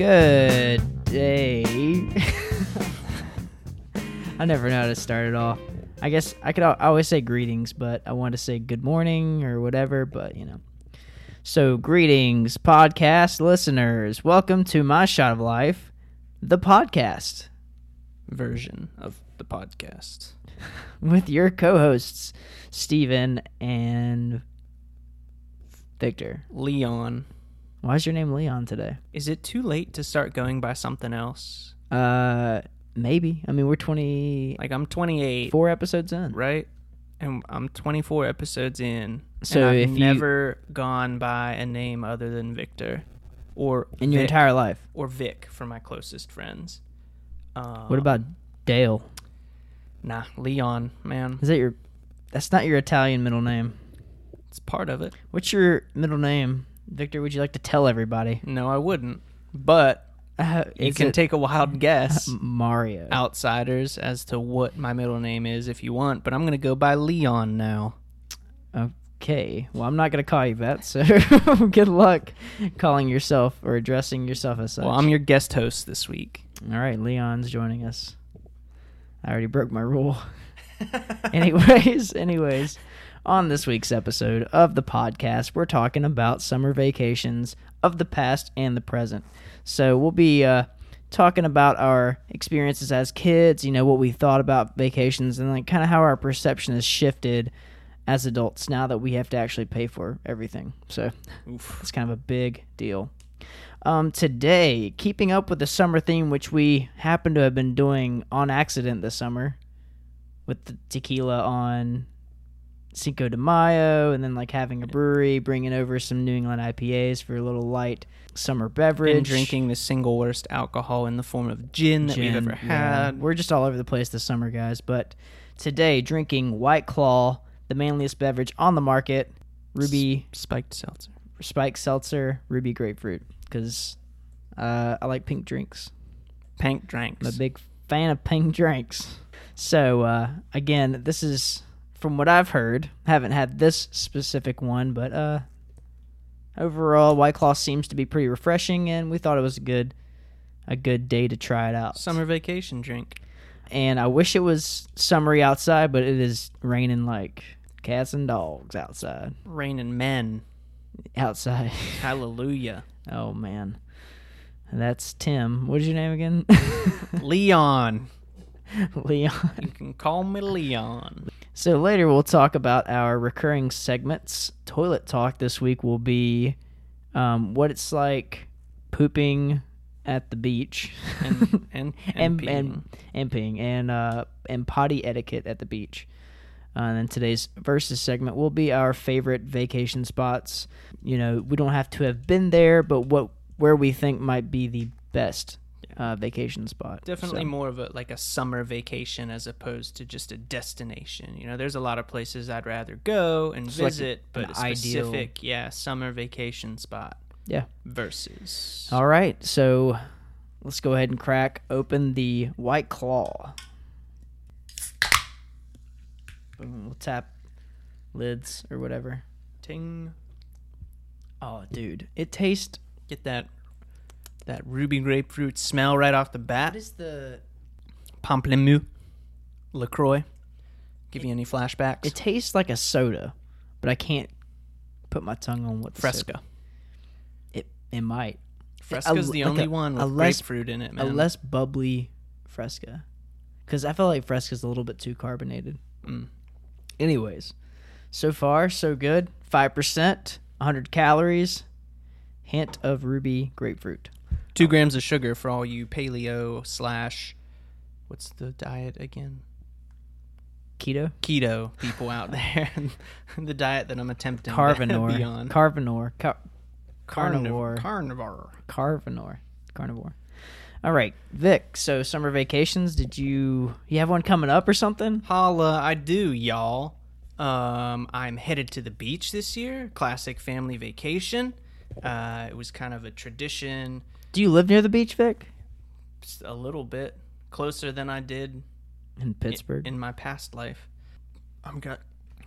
Good day. I never know how to start it off. I guess I could always say greetings, but I want to say good morning or whatever, but you know. So, greetings, podcast listeners. Welcome to My Shot of Life, the podcast, version of the podcast. with your co hosts, Steven and Victor. Leon, Why is your name Leon today? is it too late to start going by something else? Uh, maybe. I mean, we're 20. Like I'm 28, Four episodes in. right? And I'm 24 episodes in. So and I've if you- never gone by a name other than Victor or In your entire life. or Vic for my closest friends. Uh, What about Dale? nah Leon? Man, Is that your? That's not your Italian middle name. it's part of it. What's your middle name, Victor? Would you like to tell everybody? No, I wouldn't. But Uh, you can take a wild guess. Mario. outsiders as to what my middle name is if you want, but I'm going to go by Leon now. Okay. Well, I'm not gonna call you that. So good luck calling yourself or addressing yourself as such. Well, I'm your guest host this week. All right, Leon's joining us. I already broke my rule. anyways, anyways, on this week's episode of the podcast, we're talking about summer vacations of the past and the present. So we'll be uh, talking about our experiences as kids, you know, what we thought about vacations, and like kind of how our perception has shifted as adults now that we have to actually pay for everything. So Oof. it's kind of a big deal. Um, today, keeping up with the summer theme, which we happen to have been doing on accident this summer, with the tequila on Cinco de Mayo, and then like having a brewery, bringing over some New England IPAs for a little light summer beverage. And drinking the single worst alcohol in the form of gin that we've Gin, ever yeah. had. We're just all over the place this summer, guys. But today, drinking White Claw, the manliest beverage on the market, Ruby Spiked seltzer. Spike Seltzer, Ruby Grapefruit, because uh, I like pink drinks. Pink drinks. I'm a big fan of pink drinks. So uh, again, this is from what I've heard. Haven't had this specific one, but uh, overall, White Claw seems to be pretty refreshing, and we thought it was a good a good day to try it out. Summer vacation drink. And I wish it was summery outside, but it is raining like cats and dogs outside. Raining men. Outside. Hallelujah. Oh man. That's Tim. What is your name again? Leon. Leon. You can call me Leon. So later we'll talk about our recurring segments. Toilet talk this week will be um, what it's like pooping at the beach And and and, and peeing. and, and peeing and uh, and potty etiquette at the beach. Uh, and then today's versus segment will be our favorite vacation spots. You know, we don't have to have been there, but what where we think might be the best uh, vacation spot. Definitely So- more of a like a summer vacation as opposed to just a destination. You know, there's a lot of places I'd rather go and Just like visit, but a ideal- specific, yeah, summer vacation spot Yeah. versus All right, so let's go ahead and crack open the White Claw. Boom, we'll tap lids or whatever. ting. Oh, dude, it tastes. Get that that ruby grapefruit smell right off the bat. What is the? Pamplemousse, Lacroix. Give you any flashbacks? It tastes like a soda, but I can't put my tongue on what the soda- Fresca. It it might Fresca's a- the like only a- one a with less- grapefruit in it, a less bubbly Fresca, because I feel like Fresca's a little bit too carbonated. Mm. Anyways, so far so good. Five percent, 100 calories, hint of ruby grapefruit. Two grams of sugar for all you paleo slash. What's the diet again? Keto, keto people out there. the diet that I'm attempting to carnivore, be on. carnivore, car- Carnivore. carnivore, Carnivore. carnivore, carnivore. All right, Vic. So summer vacations. Did you you have one coming up or something? Holla, I do, y'all. Um, I'm headed to the beach this year. Classic family vacation. Uh, it was kind of a tradition, Do you live near the beach, Vic? just a little bit closer than I did In Pittsburgh. in my past life. I'm got.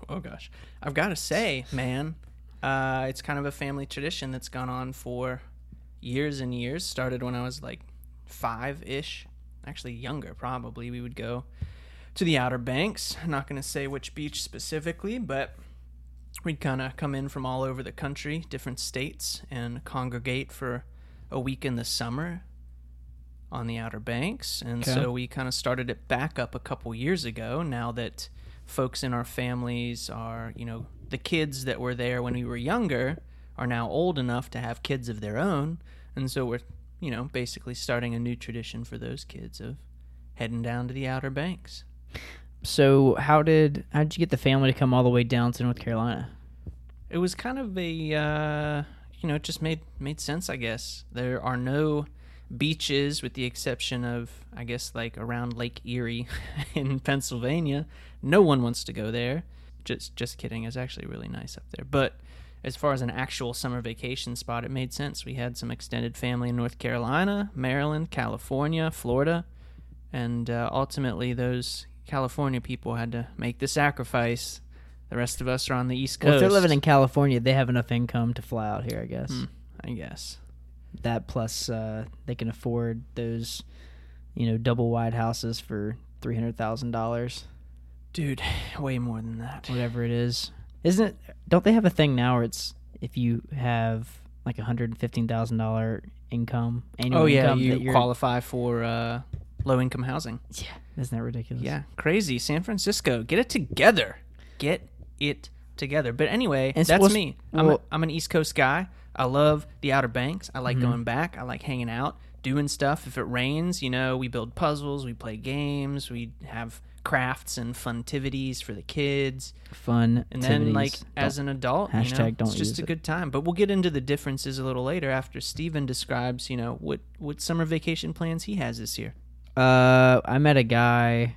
Oh gosh, I've got to say, man, uh, it's kind of a family tradition that's gone on for years and years. Started when I was like five ish, actually younger probably. We would go to the Outer Banks. I'm not going to say which beach specifically, but we'd kind of come in from all over the country, different states, and congregate for a week in the summer on the Outer Banks. And Okay. so we kind of started it back up a couple years ago now that folks in our families are, you know, the kids that were there when we were younger are now old enough to have kids of their own. And so we're, you know, basically starting a new tradition for those kids of heading down to the Outer Banks. So how did how did you get the family to come all the way down to North Carolina? It was kind of a, uh, you know, it just made made sense. I guess there are no beaches, with the exception of, I guess, like around Lake Erie in Pennsylvania. No one wants to go there. Just just kidding. It's actually really nice up there. But as far as an actual summer vacation spot, it made sense. We had some extended family in North Carolina, Maryland, California, Florida, and uh, ultimately those California people had to make the sacrifice. The rest of us are on the East Coast. Well, if they're living in California, they have enough income to fly out here, I guess. Hmm, I guess. That plus uh, they can afford those, you know, double wide houses for three hundred thousand dollars, Dude, way more than that. whatever it is. Isn't it? Don't they have a thing now where it's if you have like a hundred and fifteen thousand dollar income annual Oh yeah, income you that qualify for uh, low income housing. yeah, isn't that ridiculous? Yeah, crazy. San Francisco, get it together. Get it together. But anyway, And that's me. I'm, well- a, I'm an East Coast guy. I love the Outer Banks. I Mm-hmm. like going back. I like hanging out, doing stuff. If it rains, you know, we build puzzles, we play games, we have crafts and funtivities for the kids. fun. And then, like, activities. as an adult, you know, hashtag don't it's just a it. good time. But we'll get into the differences a little later after Steven describes, you know, what, what summer vacation plans he has this year. Uh, I met a guy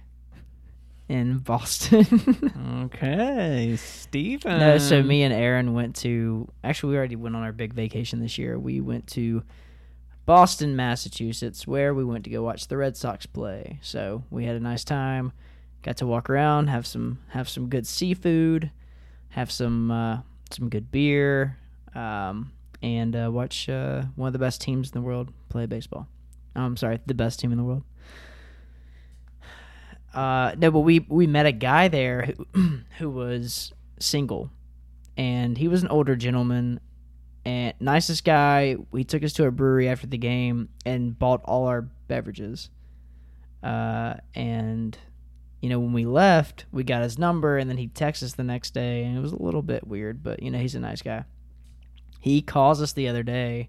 in Boston. Okay, Steven. no, so me and Aaron went to. Actually, we already went on our big vacation this year. We went to Boston, Massachusetts, where we went to go watch the Red Sox play. So we had a nice time. Got to walk around, have some have some good seafood, have some uh, some good beer, um, and uh, watch uh, one of the best teams in the world play baseball. I'm sorry, the best team in the world. Uh, no, but we we met a guy there who who was single, and he was an older gentleman, and nicest guy. We took us to a brewery after the game and bought all our beverages. Uh, and you know when we left, we got his number, and then he texted us the next day, and it was a little bit weird, but you know he's a nice guy. He calls us the other day,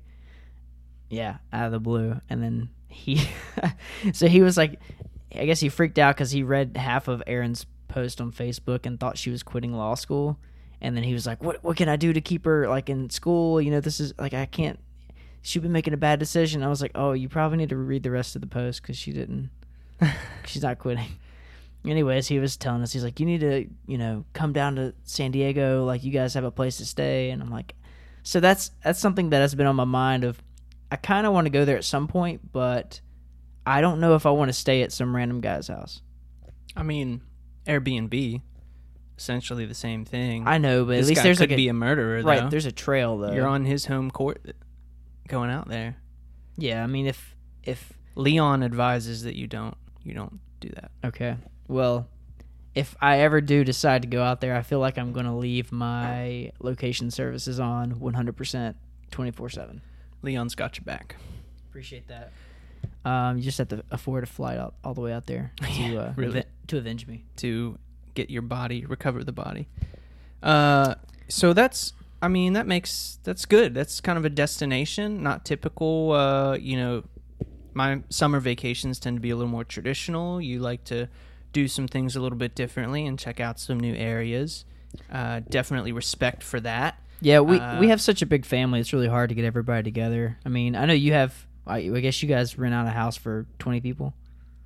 yeah, out of the blue, and then he, so he was like, I guess he freaked out because he read half of Aaron's post on Facebook and thought she was quitting law school, and then he was like, "What what can I do to keep her like in school? You know, this is like I can't. She'd be making a bad decision." I was like, "Oh, you probably need to read the rest of the post because she didn't. she's not quitting." Anyways, he was telling us he's like, "You need to, you know, come down to San Diego. Like, you guys have a place to stay." And I'm like, "So that's that's something that has been on my mind of." I kind of want to go there at some point, but I don't know if I want to stay at some random guy's house. I mean, Airbnb, essentially the same thing. I know, but this at least there's could like a, be a murderer, right. though. There's a trail though. You're on his home court, going out there. Yeah, I mean, if if Leon advises that you don't, you don't do that. okay, well, if I ever do decide to go out there, I feel like I'm going to leave my location services on 100%, 24 seven. Leon's got your back. Appreciate that. Um, you just have to afford a flight out all the way out there to uh, really. to avenge me. to get your body recover the body uh so that's i mean that makes that's good that's kind of a destination not typical uh you know my summer vacations tend to be a little more traditional you like to do some things a little bit differently and check out some new areas uh definitely respect for that Yeah, we Uh, we have such a big family. It's really hard to get everybody together. I mean, I know you have. I, I guess you guys rent out a house for 20 people.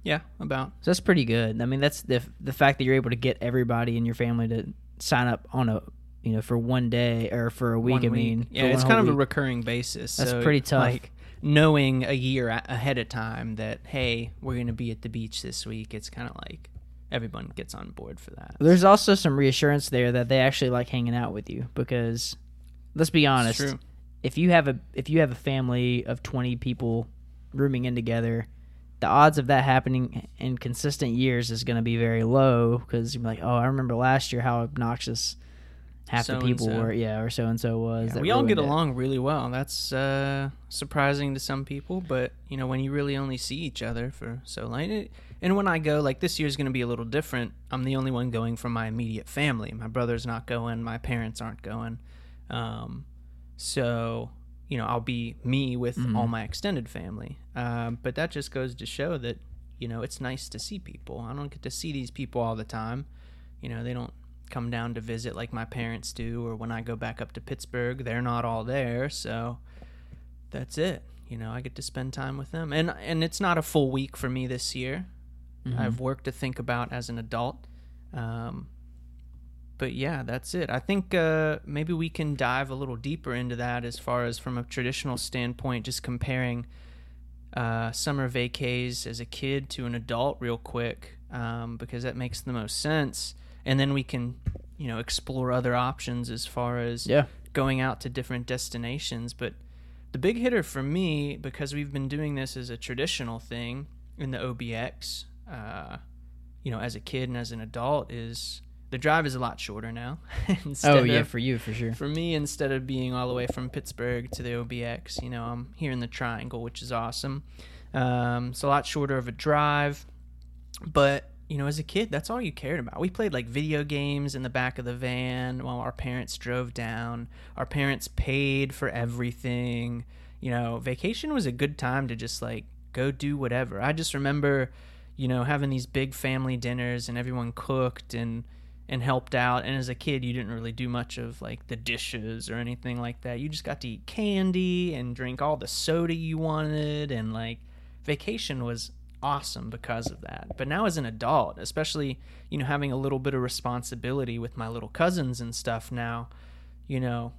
yeah about So that's pretty good. I mean, that's the the fact that you're able to get everybody in your family to sign up on a you know for one day or for a week. one I mean, yeah it's kind of a recurring basis That's so, pretty tough. like knowing a year ahead of time that hey we're gonna be at the beach this week it's kind of like everyone gets on board for that There's also some reassurance there that they actually like hanging out with you because let's be honest, true. If you have a if you have a family of 20 people rooming in together, the odds of that happening in consistent years is going to be very low because you're like, oh, I remember last year how obnoxious half the people So-and-so. were, yeah, or so and so was. Yeah, we all get it. along really well. That's uh, surprising to some people, but you know when you really only see each other for so long. it- And when I go, like this year's going to be a little different. I'm the only one going from my immediate family. My brother's not going. My parents aren't going. Um, so you know I'll be me with all my extended family. Um, but that just goes to show that you know it's nice to see people. I don't get to see these people all the time. You know they don't come down to visit like my parents do or when I go back up to Pittsburgh they're not all there. So that's it. You know I get to spend time with them. And and it's not a full week for me this year. I have work to think about as an adult. Um but yeah that's it. I think uh maybe we can dive a little deeper into that as far as from a traditional standpoint just comparing uh, summer vacays as a kid to an adult real quick um, because that makes the most sense. And then we can you know explore other options as far as Yeah. going out to different destinations. But the big hitter for me because we've been doing this as a traditional thing in the obx uh, you know as a kid and as an adult is the drive is a lot shorter now Oh yeah, of- for you for sure. for me, instead of being all the way from Pittsburgh to the OBX, you know, I'm here in the Triangle, which is awesome. Um, it's a lot shorter of a drive, but you know, as a kid, that's all you cared about. We played like video games in the back of the van while our parents drove down. Our parents paid for everything. You know, vacation was a good time to just like go do whatever. I just remember, you know, having these big family dinners and everyone cooked and and helped out. And as a kid, you didn't really do much of like the dishes or anything like that. You just got to eat candy and drink all the soda you wanted. And like vacation was awesome because of that. But now as an adult, especially, you know, having a little bit of responsibility with my little cousins and stuff now, you know,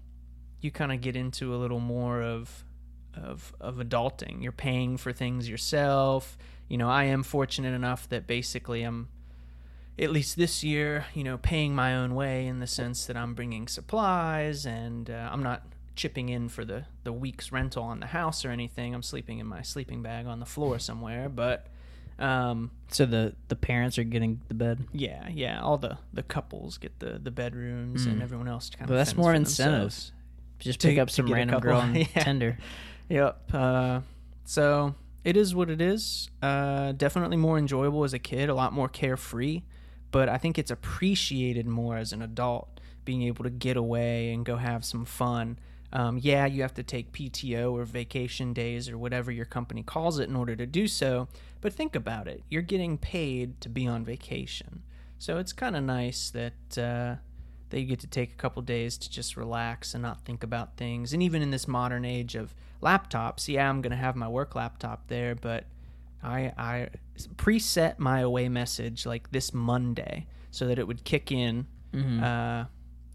you kind of get into a little more of of of adulting. You're paying for things yourself. You know, I am fortunate enough that basically I'm at least this year, you know, paying my own way in the sense that I'm bringing supplies and uh, I'm not chipping in for the the week's rental on the house or anything. I'm sleeping in my sleeping bag on the floor somewhere, but um So the the parents are getting the bed. yeah, yeah, all the the couples get the the bedrooms and everyone else kind But of that's more incentives. Just To- pick up some random girl on yeah. Tinder. Yep. Uh, so it is what it is. Uh, definitely more enjoyable as a kid, a lot more carefree, but I think it's appreciated more as an adult, being able to get away and go have some fun. Um, yeah, you have to take PTO or vacation days or whatever your company calls it in order to do so, but think about it. You're getting paid to be on vacation. So it's kind of nice that uh, that you get to take a couple days to just relax and not think about things. And even in this modern age of laptops, yeah, I'm gonna have my work laptop there, but I I preset my away message like this Monday so that it would kick in uh,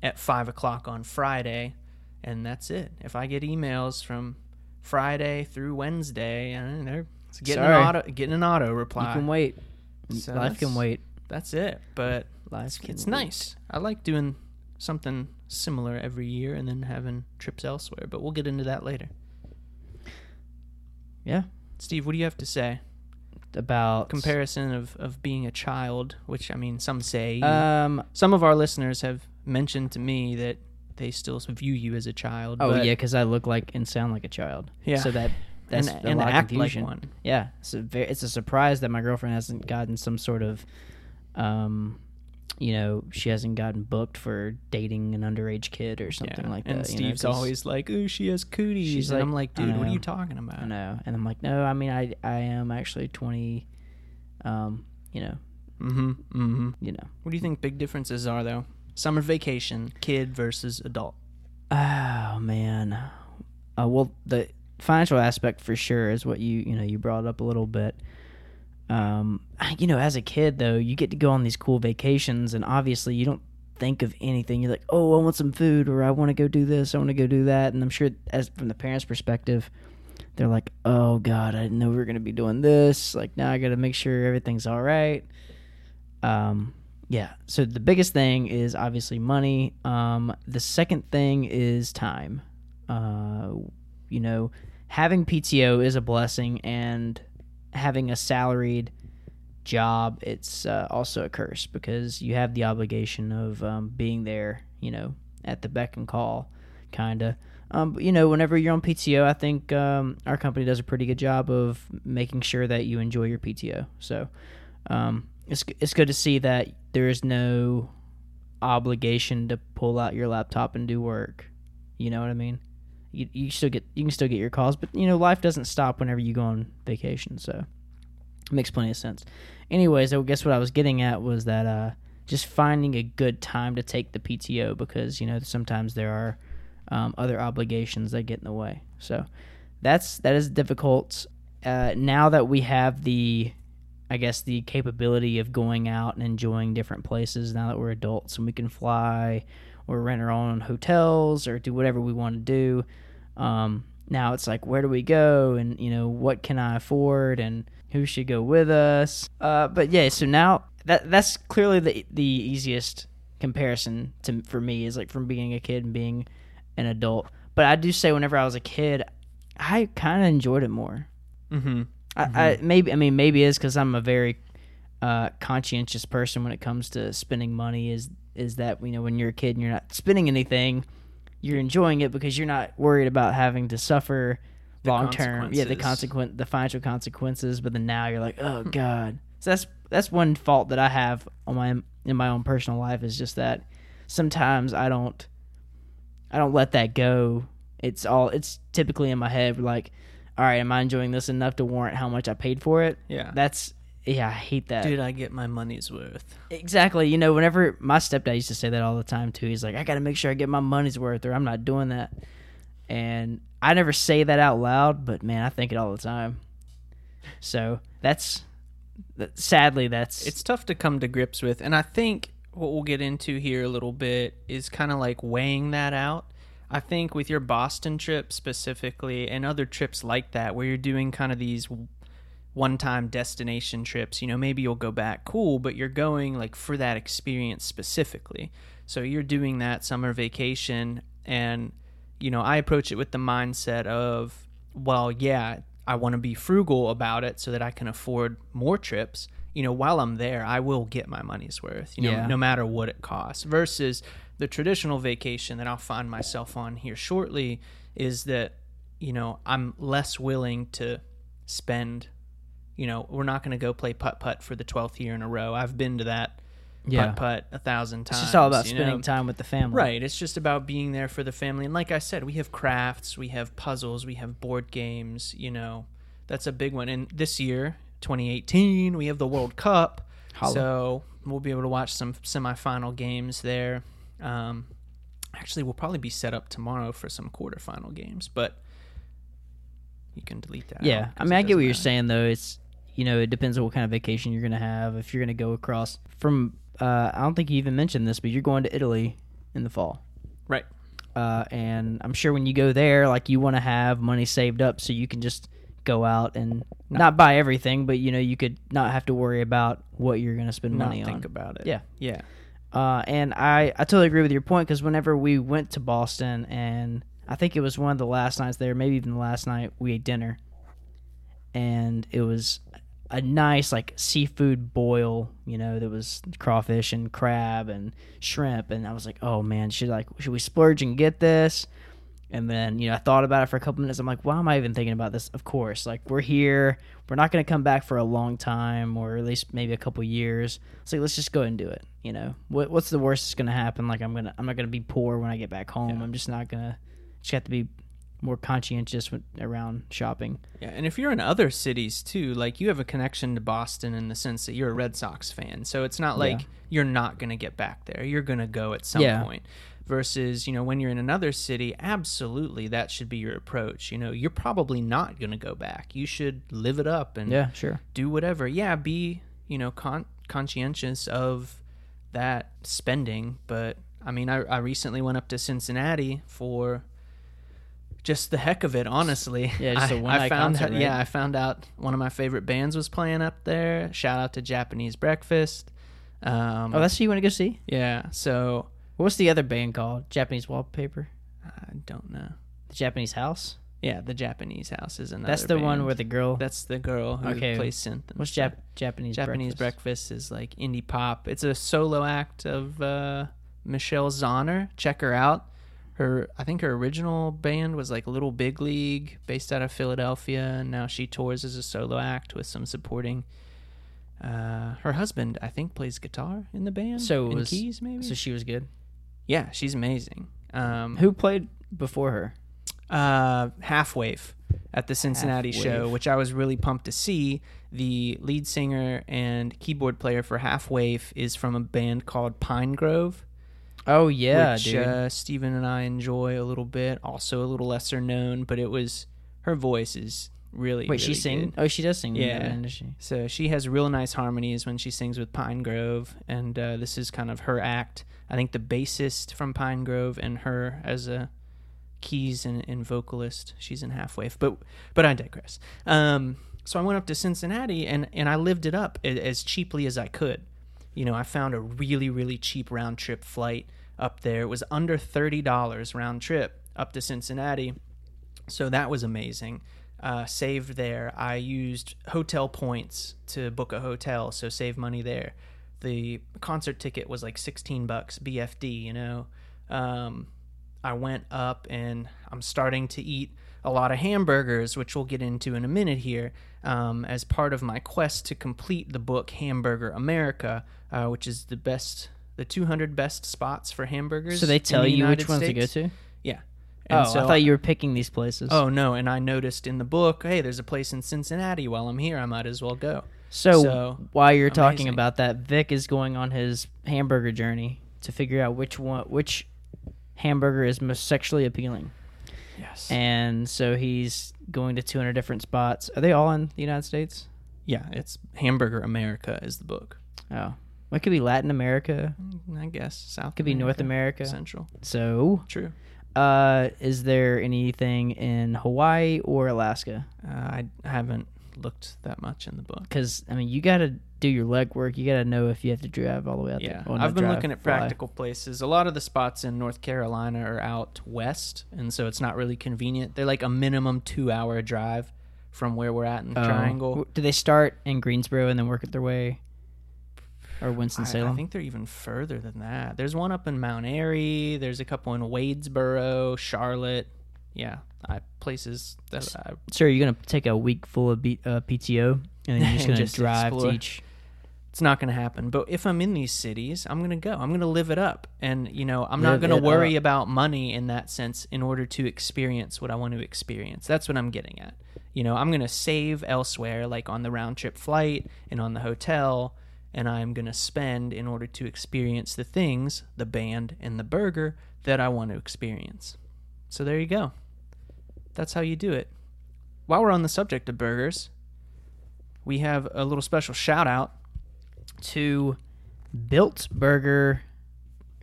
at five o'clock on Friday, and that's it. If I get emails from Friday through Wednesday, and they're getting Sorry. an auto getting an auto reply. You can wait. So Life can wait. That's it. But Life it's, it's nice. I like doing something similar every year and then having trips elsewhere. But we'll get into that later. Yeah. Steve, what do you have to say? About Comparison of, of being a child, which I mean, some say. Um. some of our listeners have mentioned to me that they still view you as a child. Oh yeah, because I look like and sound like a child. Yeah. So that that's and, a and lot of act confusion. like one. Yeah. It's a it's a surprise that my girlfriend hasn't gotten some sort of, um, you know, she hasn't gotten booked for dating an underage kid or something Yeah. like and that. you know, always like, "Ooh, she has cooties," She's and like, I'm like, "Dude, what are you talking about?" I know, and I'm like, no, I mean, I I am actually 20. Um, you know, Mm-hmm. Mm-hmm. you know. What do you think big differences are though? Summer vacation, kid versus adult. Oh man. Uh, well, the financial aspect for sure is what you you know you brought up a little bit. Um, you know, as a kid though, you get to go on these cool vacations, and obviously you don't think of anything. You're like, oh, I want some food, or I want to go do this, I want to go do that, and I'm sure as from the parents' perspective. They're like, "Oh God, I didn't know we were gonna be doing this. Like now, I got to make sure everything's all right." Um, yeah. So the biggest thing is obviously money. Um, the second thing is time. Uh, you know, having PTO is a blessing, and having a salaried job, it's uh, also a curse because you have the obligation of um, being there, you know, at the beck and call, kind of. Um, but, you know, whenever you're on PTO, I think um, our company does a pretty good job of making sure that you enjoy your PTO. So um, it's it's good to see that there is no obligation to pull out your laptop and do work. You know what I mean? You you still get you can still get your calls, but you know life doesn't stop whenever you go on vacation. So it makes plenty of sense. Anyways, I guess what I was getting at was that uh, just finding a good time to take the PTO because you know sometimes there are um, other obligations that get in the way. So that's that is difficult. Uh, now that we have the, I guess the capability of going out and enjoying different places. Now that we're adults and we can fly or rent our own hotels or do whatever we want to do. Um, now it's like where do we go and you know what can I afford and who should go with us. Uh, but yeah, so now that that's clearly the the easiest comparison to for me is like from being a kid and being an adult. But I do say whenever I was a kid, I kind of enjoyed it more. Mm-hmm. I, I maybe I mean maybe it's because I'm a very uh, conscientious person when it comes to spending money. Is is that you know when you're a kid and you're not spending anything, you're enjoying it because you're not worried about having to suffer long term. Yeah, the consequent the financial consequences. But then now you're like, oh hmm. god. So that's that's one fault that I have on my in my own personal life is just that sometimes I don't I don't let that go. It's all it's typically in my head like, all right, am I enjoying this enough to warrant how much I paid for it? Yeah. That's yeah, I hate that. Dude, I get my money's worth? Exactly. You know, whenever my stepdad used to say that all the time too. He's like, I got to make sure I get my money's worth, or I'm not doing that. And I never say that out loud, but man, I think it all the time. So that's that, sadly that's It's tough to come to grips with, and I think what we'll get into here a little bit is kind of like weighing that out. I think with your Boston trip specifically, and other trips like that, where you're doing kind of these one-time destination trips, you know, maybe you'll go back, cool, but you're going like for that experience specifically. So you're doing that summer vacation, and you know, I approach it with the mindset of, well, yeah, I want to be frugal about it so that I can afford more trips. You know, while I'm there, I will get my money's worth, you know, Yeah. no matter what it costs. Versus the traditional vacation that I'll find myself on here shortly is that, you know, I'm less willing to spend, you know, we're not going to go play putt putt for the 12th year in a row. I've been to that yeah. putt putt a thousand times. It's just all about spending know? time with the family. Right. It's just about being there for the family. And like I said, we have crafts, we have puzzles, we have board games, you know. That's a big one. And this year, 2018, we have the World Cup. Holla. So we'll be able to watch some semifinal games there. Um, actually, we'll probably be set up tomorrow for some quarterfinal games, but you can delete that. Yeah, I mean, I get what doesn't you're saying though. It's you know, it depends on what kind of vacation you're gonna have. If you're gonna go across from, uh, I don't think you even mentioned this, but you're going to Italy in the fall. Right. Uh, and I'm sure when you go there, like you want to have money saved up so you can just go out and not buy everything, but you know, you could not have to worry about what you're gonna spend Not money think on. about it. Yeah. Yeah. Uh, and I, I totally agree with your point because whenever we went to Boston, and I think it was one of the last nights there, maybe even the last night, we ate dinner, and it was a nice like seafood boil. You know, that was crawfish and crab and shrimp, and I was like, oh man, should like should we splurge and get this? And then you know I thought about it for a couple minutes. I'm like, why am I even thinking about this? Of course, like we're here, we're not going to come back for a long time, or at least maybe a couple years. It's like let's just go ahead and do it. You know, what what's the worst that's going to happen? Like I'm gonna I'm not going to be poor when I get back home. Yeah. I'm just not gonna. Just have to be more conscientious around shopping. Yeah, and if you're in other cities too, like you have a connection to Boston in the sense that you're a Red Sox fan. So it's not like Yeah. you're not going to get back there. You're going to go at some Yeah. point. Versus, you know, when you're in another city, absolutely that should be your approach. You know, you're probably not going to go back. You should live it up and Yeah, sure. do whatever. Yeah, be, you know, con- conscientious of that spending, but I mean, I, I recently went up to Cincinnati for just the heck of it, honestly. Yeah, just I a one-night I found concert, right? yeah, I found out one of my favorite bands was playing up there. Shout out to Japanese Breakfast. Um, Oh, that's who you want to go see? yeah. So What's the other band called? Japanese Wallpaper. I don't know. The Japanese house. Yeah, the Japanese house is another. That's the one where the girl. That's the girl who Okay. plays synth. What's. Jap- Japanese Japanese breakfast? breakfast. is like indie pop. It's a solo act of uh, Michelle Zauner. Check her out. Her, I think her original band was like Little Big League, based out of Philadelphia, and now she tours as a solo act with some supporting. Uh, her husband, I think, plays guitar in the band. So was- keys, maybe. So she was good. yeah, she's amazing. Um, Who played before her? uh, Half Waif at the Cincinnati Half show, Wave. which I was really pumped to see. The lead singer and keyboard player for Half Waif is from a band called Pinegrove, Oh yeah, which dude. uh, Steven and I enjoy a little bit. Also, a little lesser known, but it was her voice is really. Wait, she really sing? good. Oh, she does sing. Yeah. does she? So she has real nice harmonies when she sings with Pinegrove, and uh, this is kind of her act. I think the bassist from Pinegrove and her as a keys and, and vocalist. She's in Half Waif, but but I digress. Um, so I went up to Cincinnati and and I lived it up as cheaply as I could. You know, I found a really really cheap round trip flight up there. It was under thirty dollars round trip up to Cincinnati, so that was amazing. Uh, saved there. I used hotel points to book a hotel, so save money there. The concert ticket was like sixteen bucks BFD. You know. Um, I went up and I'm starting to eat a lot of hamburgers, which we'll get into in a minute here, um, as part of my quest to complete the book Hamburger America, uh, which is the best, the 200 best spots for hamburgers. So they tell the you United which ones to go to. Yeah. Oh, And so I thought you were picking these places. Oh no! And I noticed in the book, hey, there's a place in Cincinnati. While I'm here, I might as well go. so, so, while you're talking about that, Vic is going on his hamburger journey to figure out which one, which hamburger is most sexually appealing, Yes. and so he's going to 200 different spots. Are they all in the United States? yeah, it's Hamburger America is the book. Oh, it could be Latin America. Mm, I guess South. Could be North America. Central. So, True. uh, is there anything in Hawaii or Alaska? Uh, I haven't looked that much in the book. Because I mean, you got to do your legwork. You got to know if you have to drive all the way out Yeah, there. I've been drive, looking at fly. practical places. A lot of the spots in North Carolina are out west, and so it's not really convenient. They're like a minimum two-hour drive from where we're at in the Oh. Triangle. Do they start in Greensboro and then work their way, or Winston Salem. I think they're even further than that. There's one up in Mount Airy. There's a couple in Wadesboro, Charlotte. Yeah, I, places that I so are you gonna take a week full of B, uh, PTO and then you're just gonna just drive explore. to each? it's not going to happen. But if I'm in these cities, I'm going to go. I'm going to live it up. And, you know, I'm Live not gonna worry up. about money in that sense in order to experience what I want to experience. That's what I'm getting at. You know, I'm going to save elsewhere, like on the round trip flight and on the hotel, and I'm going to spend in order to experience the things, the band and the burger, that I want to experience. So there you go. That's how you do it. While we're on the subject of burgers, we have a little special shout out To Built Burger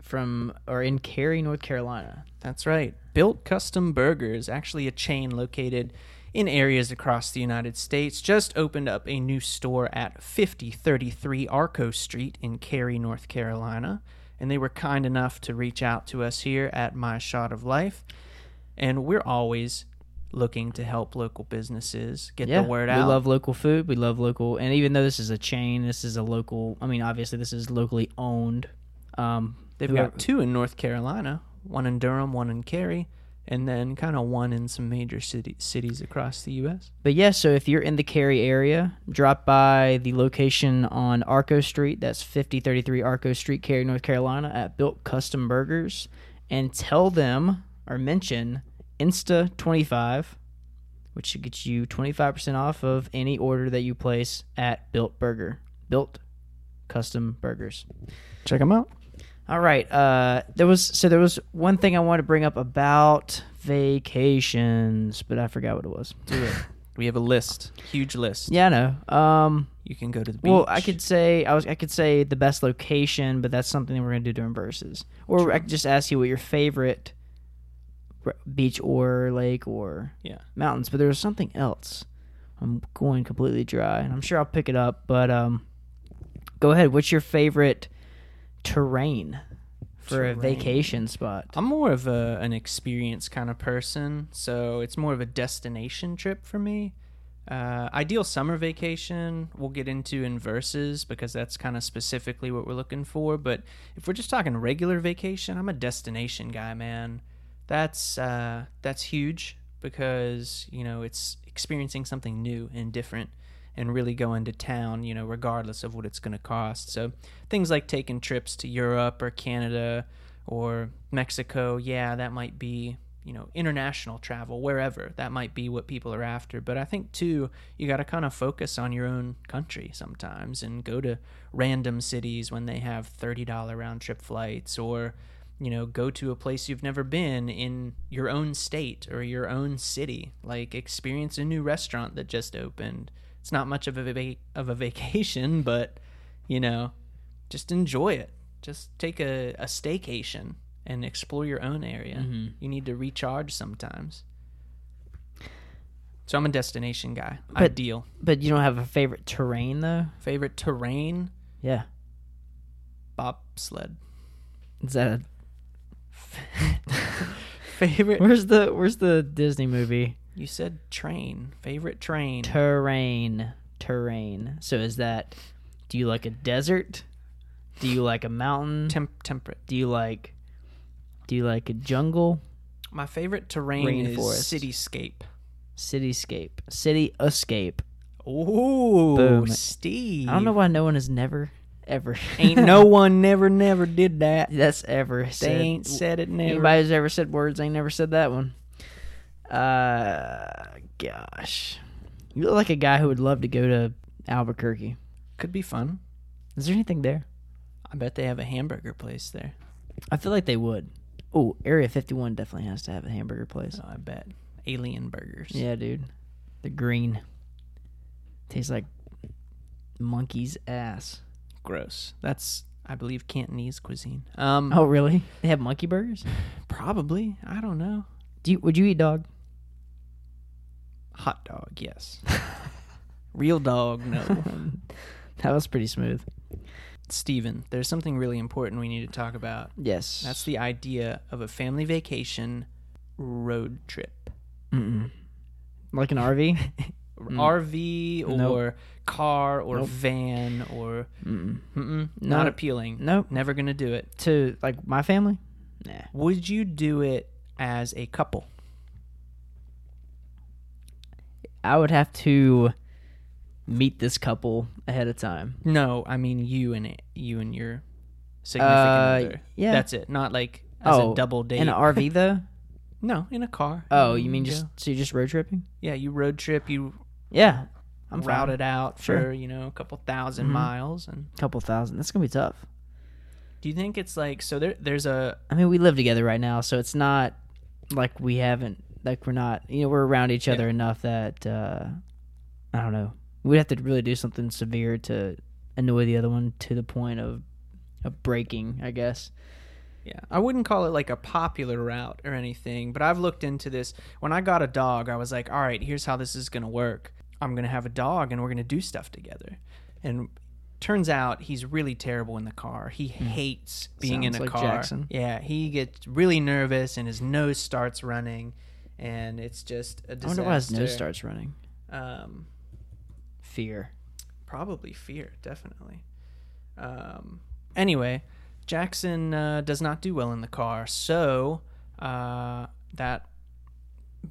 from or in Cary, North Carolina. That's right. Built Custom Burgers, actually a chain located in areas across the United States, just opened up a new store at 5033 Arco Street in Cary, North Carolina. And they were kind enough to reach out to us here at My Shot of Life. And we're always looking to help local businesses get yeah, the word out. we love local food. We love local, and even though this is a chain, this is a local. I mean, obviously, this is locally owned. Um, They've whoever- got two in North Carolina, one in Durham, one in Cary, and then kind of one in some major city, cities across the U.S. But yeah, so if you're in the Cary area, drop by the location on Arco Street. That's 5033 Arco Street, Cary, North Carolina, at Built Custom Burgers, and tell them or mention Insta25, which should get you 25% off of any order that you place at Built Burger. Built Custom Burgers. Check them out. All right. Uh, there was so there was one thing I wanted to bring up about vacations, but I forgot what it was. We have a list, huge list. Yeah, I know. Um, You can go to the beach. well, I could say I was I could say the best location, but that's something that we're gonna do during verses. Or True. I could just ask you what your favorite beach or lake or Yeah. mountains. But there was something else. I'm going completely dry, and I'm sure I'll pick it up. But um, go ahead. What's your favorite terrain for a vacation spot. I'm more of a an experience kind of person, so it's more of a destination trip for me. Uh, ideal summer vacation we'll get into in verses because that's kind of specifically what we're looking for. But if we're just talking regular vacation, I'm a destination guy, man. That's uh, that's huge because you know it's experiencing something new and different and really go into town, you know, regardless of what it's going to cost. So things like taking trips to Europe or Canada or Mexico, yeah, that might be, you know, international travel, wherever. That might be what people are after. But I think, too, you got to kind of focus on your own country sometimes and go to random cities when they have $30 round trip flights or, you know, go to a place you've never been in your own state or your own city. Like, experience a new restaurant that just opened. It's not much of a, va- of a vacation, but, you know, just enjoy it. Just take a, a staycation and explore your own area. Mhm. You need to recharge sometimes. So I'm a destination guy. But- Ideal. But you don't have a favorite terrain though? Favorite terrain? Yeah. Bobsled. Is that a, Favorite? where's the where's the Disney movie? You said train. Favorite train. Terrain. Terrain. So is that do you like a desert? Do you like a mountain? Temp- temperate. do you like do you like a jungle? My favorite terrain Rainforest. is cityscape. Cityscape. City escape. Ooh, Boom. Steve. I don't know why no one has never ever Ain't no one never never did that. that's ever They said. ain't said it never. Anybody who's ever said words ain't never said that one. Uh, gosh, you look like a guy who would love to go to Albuquerque. Could be fun. Is there anything there? I bet they have a hamburger place there. I feel like they would. Oh, Area 51 definitely has to have a hamburger place. Oh, I bet. Alien burgers. Yeah, dude. The green tastes like monkey's ass. Gross. That's I believe Cantonese cuisine. Um Oh, really? They have monkey burgers? probably. I don't know. Do you, would you eat dog? Hot dog, yes. Real dog, no. That was pretty smooth. Steven, there's something really important we need to talk about. Yes. That's the idea of a family vacation road trip. Mm-mm. like an RV. RV or Mm. Nope. car or Nope. van or Mm-mm. mm-mm, No. not appealing. Nope. Never gonna do it. To like my family? Nah. Would you do it as a couple? I would have to meet this couple ahead of time. No, I mean you and it, you and your significant Uh, other. yeah. that's it. Not like as Oh, a double date. In an RV though? no, in a car. Oh, you mean just so you're just road tripping? yeah? You road trip. You Yeah. I'm fine. it out Sure. for you know a couple 1000 Mhm. miles. And a couple thousand. That's gonna be tough. do you think it's like so? There, there's a I mean, we live together right now, so it's not like we haven't like we're not you know we're around each other Yeah. enough that uh I don't know. We'd have to really do something severe to annoy the other one to the point of of breaking, I guess. Yeah, I wouldn't call it like a popular route or anything, but I've looked into this. When I got a dog, I was like, all right, here's how this is going to work. I'm going to have a dog and we're going to do stuff together. And turns out he's really terrible in the car. He hates being Sounds in a like car. Jackson. Yeah, he gets really nervous and his nose starts running and it's just a I disaster. wonder why his nose starts running. Um, Fear. probably fear definitely um, anyway jackson uh, does not do well in the car so uh, that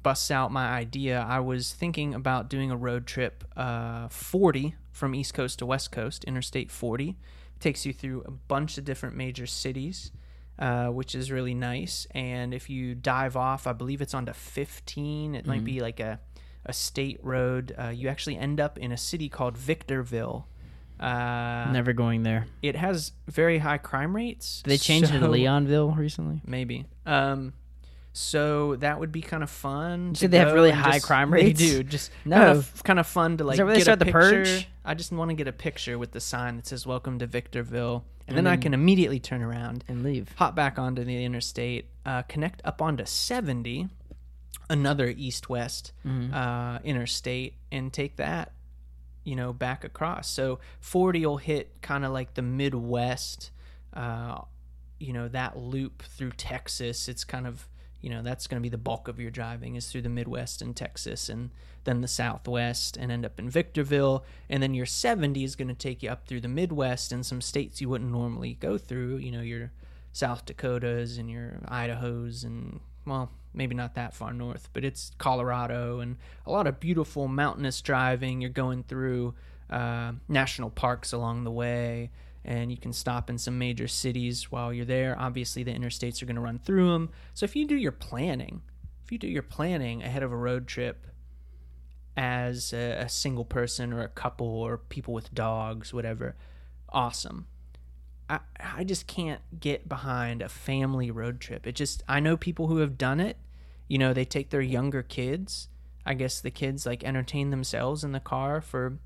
busts out my idea i was thinking about doing a road trip uh, 40 from east coast to west coast interstate 40 takes you through a bunch of different major cities uh, which is really nice and if you dive off i believe it's onto 15 it might be like a a state road. Uh, you actually end up in a city called Victorville. Uh, Never going there. it has very high crime rates. They change it to Leonville recently? Maybe. Um, so that would be kind of fun. to they have really high just- crime They rates? do. Just No. kind of, kind of fun to like that where they start the purge? I just want to get a picture with the sign that says "Welcome to Victorville," And and, then, I can immediately turn around And leave. hop back onto the interstate, uh, connect up onto 70, another east west Mm-hmm. uh, interstate, and take that, you know, back across. So 40 will hit kind of like the Midwest, uh, you know that loop through Texas. It's kind of you know that's going to be the bulk of your driving is through the Midwest and Texas, and then the Southwest, and end up in Victorville, and then your 70 is going to take you up through the Midwest and some states you wouldn't normally go through. You know your South Dakotas and your Idahos and well maybe not that far north, but it's Colorado and a lot of beautiful mountainous driving. You're going through uh, national parks along the way, and you can stop in some major cities while you're there. Obviously, the interstates are going to run through them. So if you do your planning, if you do your planning ahead of a road trip as a, a single person or a couple or people with dogs, whatever, awesome. I, I just can't get behind a family road trip. It just I know people who have done it. You know, they take their younger kids. I guess the kids like entertain themselves in the car for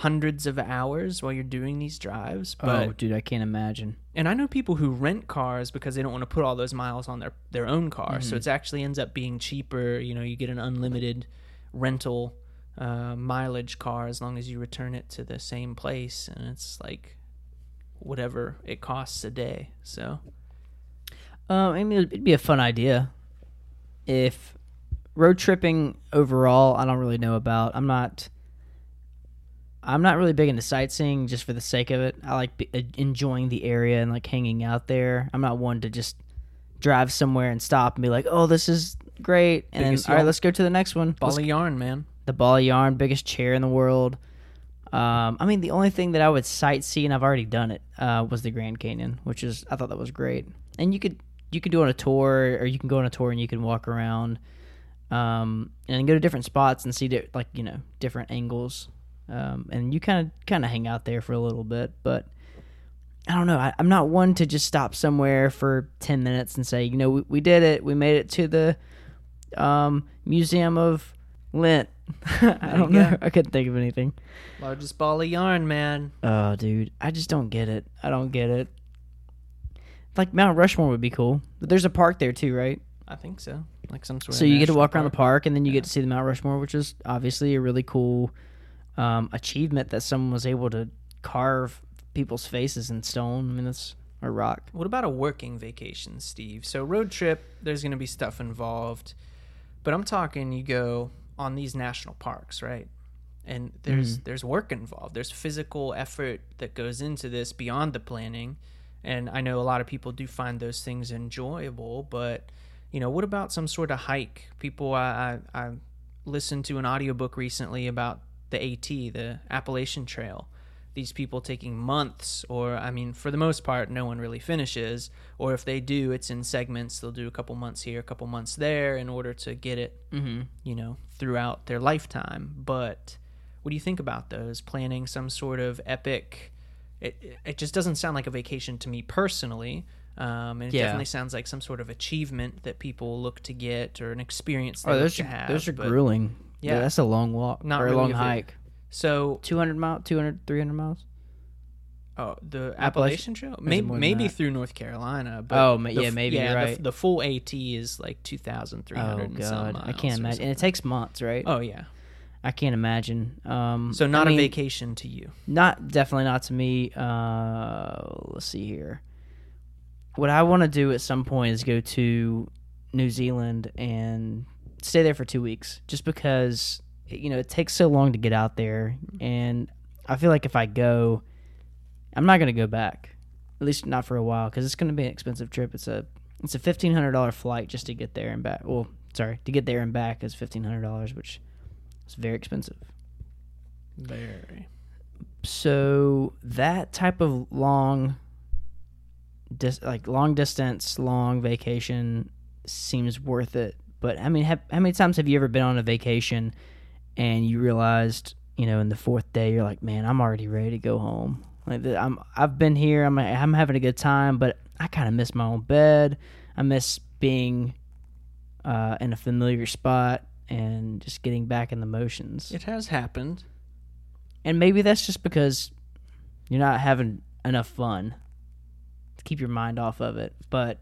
hundreds of hours while you're doing these drives. But oh, dude, I can't imagine. and I know people who rent cars because they don't want to put all those miles on their their own car. So Mhm. it's actually ends up being cheaper. You know, you get an unlimited rental uh, mileage car as long as you return it to the same place, and it's like whatever it costs a day. So Um, I mean, it'd be a fun idea if road tripping overall. I don't really know about. I'm not. I'm not really big into sightseeing just for the sake of it. I like be, uh, enjoying the area and like hanging out there. I'm not one to just drive somewhere and stop and be like, "Oh, this is great," and Biggest then all right, let's go to the next one. ball Let's of yarn, man. the ball of yarn, biggest chair in the world. Um, I mean, the only thing that I would sightsee, and I've already done it, uh, was the Grand Canyon, which is I thought that was great. And you could you could do on a tour, or you can go on a tour and you can walk around, um, and go to different spots and see di- like you know different angles, um, and you kind of kind of hang out there for a little bit. But I don't know, I, I'm not one to just stop somewhere for ten minutes and say, you know, we, we did it, we made it to the um, Museum of Lint. I don't know. I couldn't think of anything. Largest ball of yarn, man. Oh, dude, I just don't get it. I don't get it. Like Mount Rushmore would be cool, but there's a park there too, right? I think so. Like some sort So you get to walk around the park, and then you Yeah. get to see the Mount Rushmore, which is obviously a really cool um, achievement that someone was able to carve people's faces in stone. I mean, that's a rock. What about a working vacation, Steve? So road trip, there's going to be stuff involved, but I'm talking you go on these national parks, right? And there's there's work involved. There's physical effort that goes into this beyond the planning, and I know a lot of people do find those things enjoyable. But you know, what about some sort of hike? People, I I, I listened to an audiobook recently about the AT, the Appalachian Trail these people taking months or i mean for the most part no one really finishes or if they do it's in segments they'll do a couple months here a couple months there in order to get it Mm-hmm. you know throughout their lifetime but what do you think about those planning some sort of epic it, it just doesn't sound like a vacation to me personally um, and it Yeah. definitely sounds like some sort of achievement that people look to get or an experience they Oh, those are have those are grueling. Yeah, that's a long walk Not or a really long a va- hike. so 200 mile, 200, 300 miles. Oh, the Appalachian- Trail, maybe more than maybe that? through North Carolina. But Oh, ma- the yeah, f- maybe, you're the, right. the full AT is like two thousand three Oh hundred god, miles. I can't imagine. And it takes months, right? Oh yeah, I can't imagine. Um, so not I a mean, vacation to you. Not definitely not to me. Uh, let's see here. What I want to do at some point is go to New Zealand and stay there for two weeks, just because you know it takes so long to get out there, and I feel like if I go, I'm not gonna go back, at least not for a while, because it's gonna be an expensive trip. It's a it's a fifteen hundred dollar flight just to get there and back. Well, sorry, to get there and back is fifteen hundred dollars, which is very expensive. Very. so that type of long dis- like long distance long vacation seems worth it but i mean have, how many times have you ever been on a vacation and you realized you know in the fourth day you're like man i'm already ready to go home like i'm i've been here i'm i'm having a good time but i kind of miss my own bed i miss being uh, in a familiar spot and just getting back in the motions It has happened. and maybe that's just because you're not having enough fun to keep your mind off of it. But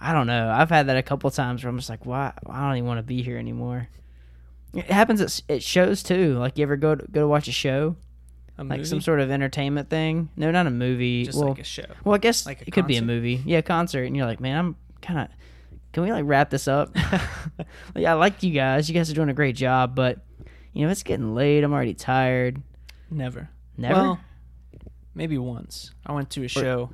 I don't know. I've had that a couple times where I'm just like, why? I don't even want to be here anymore. It happens at, at shows too. Like you ever go to, go to watch a show A like movie? some sort of entertainment thing. No, not a movie. just well, like a show. well, I guess like it could be a movie. Yeah, concert. And you're like, man, I'm kind of. Can we like wrap this up? like, I like you guys. You guys are doing a great job, but you know it's getting late. I'm already tired. Never. Never. Well, maybe once. I went to a show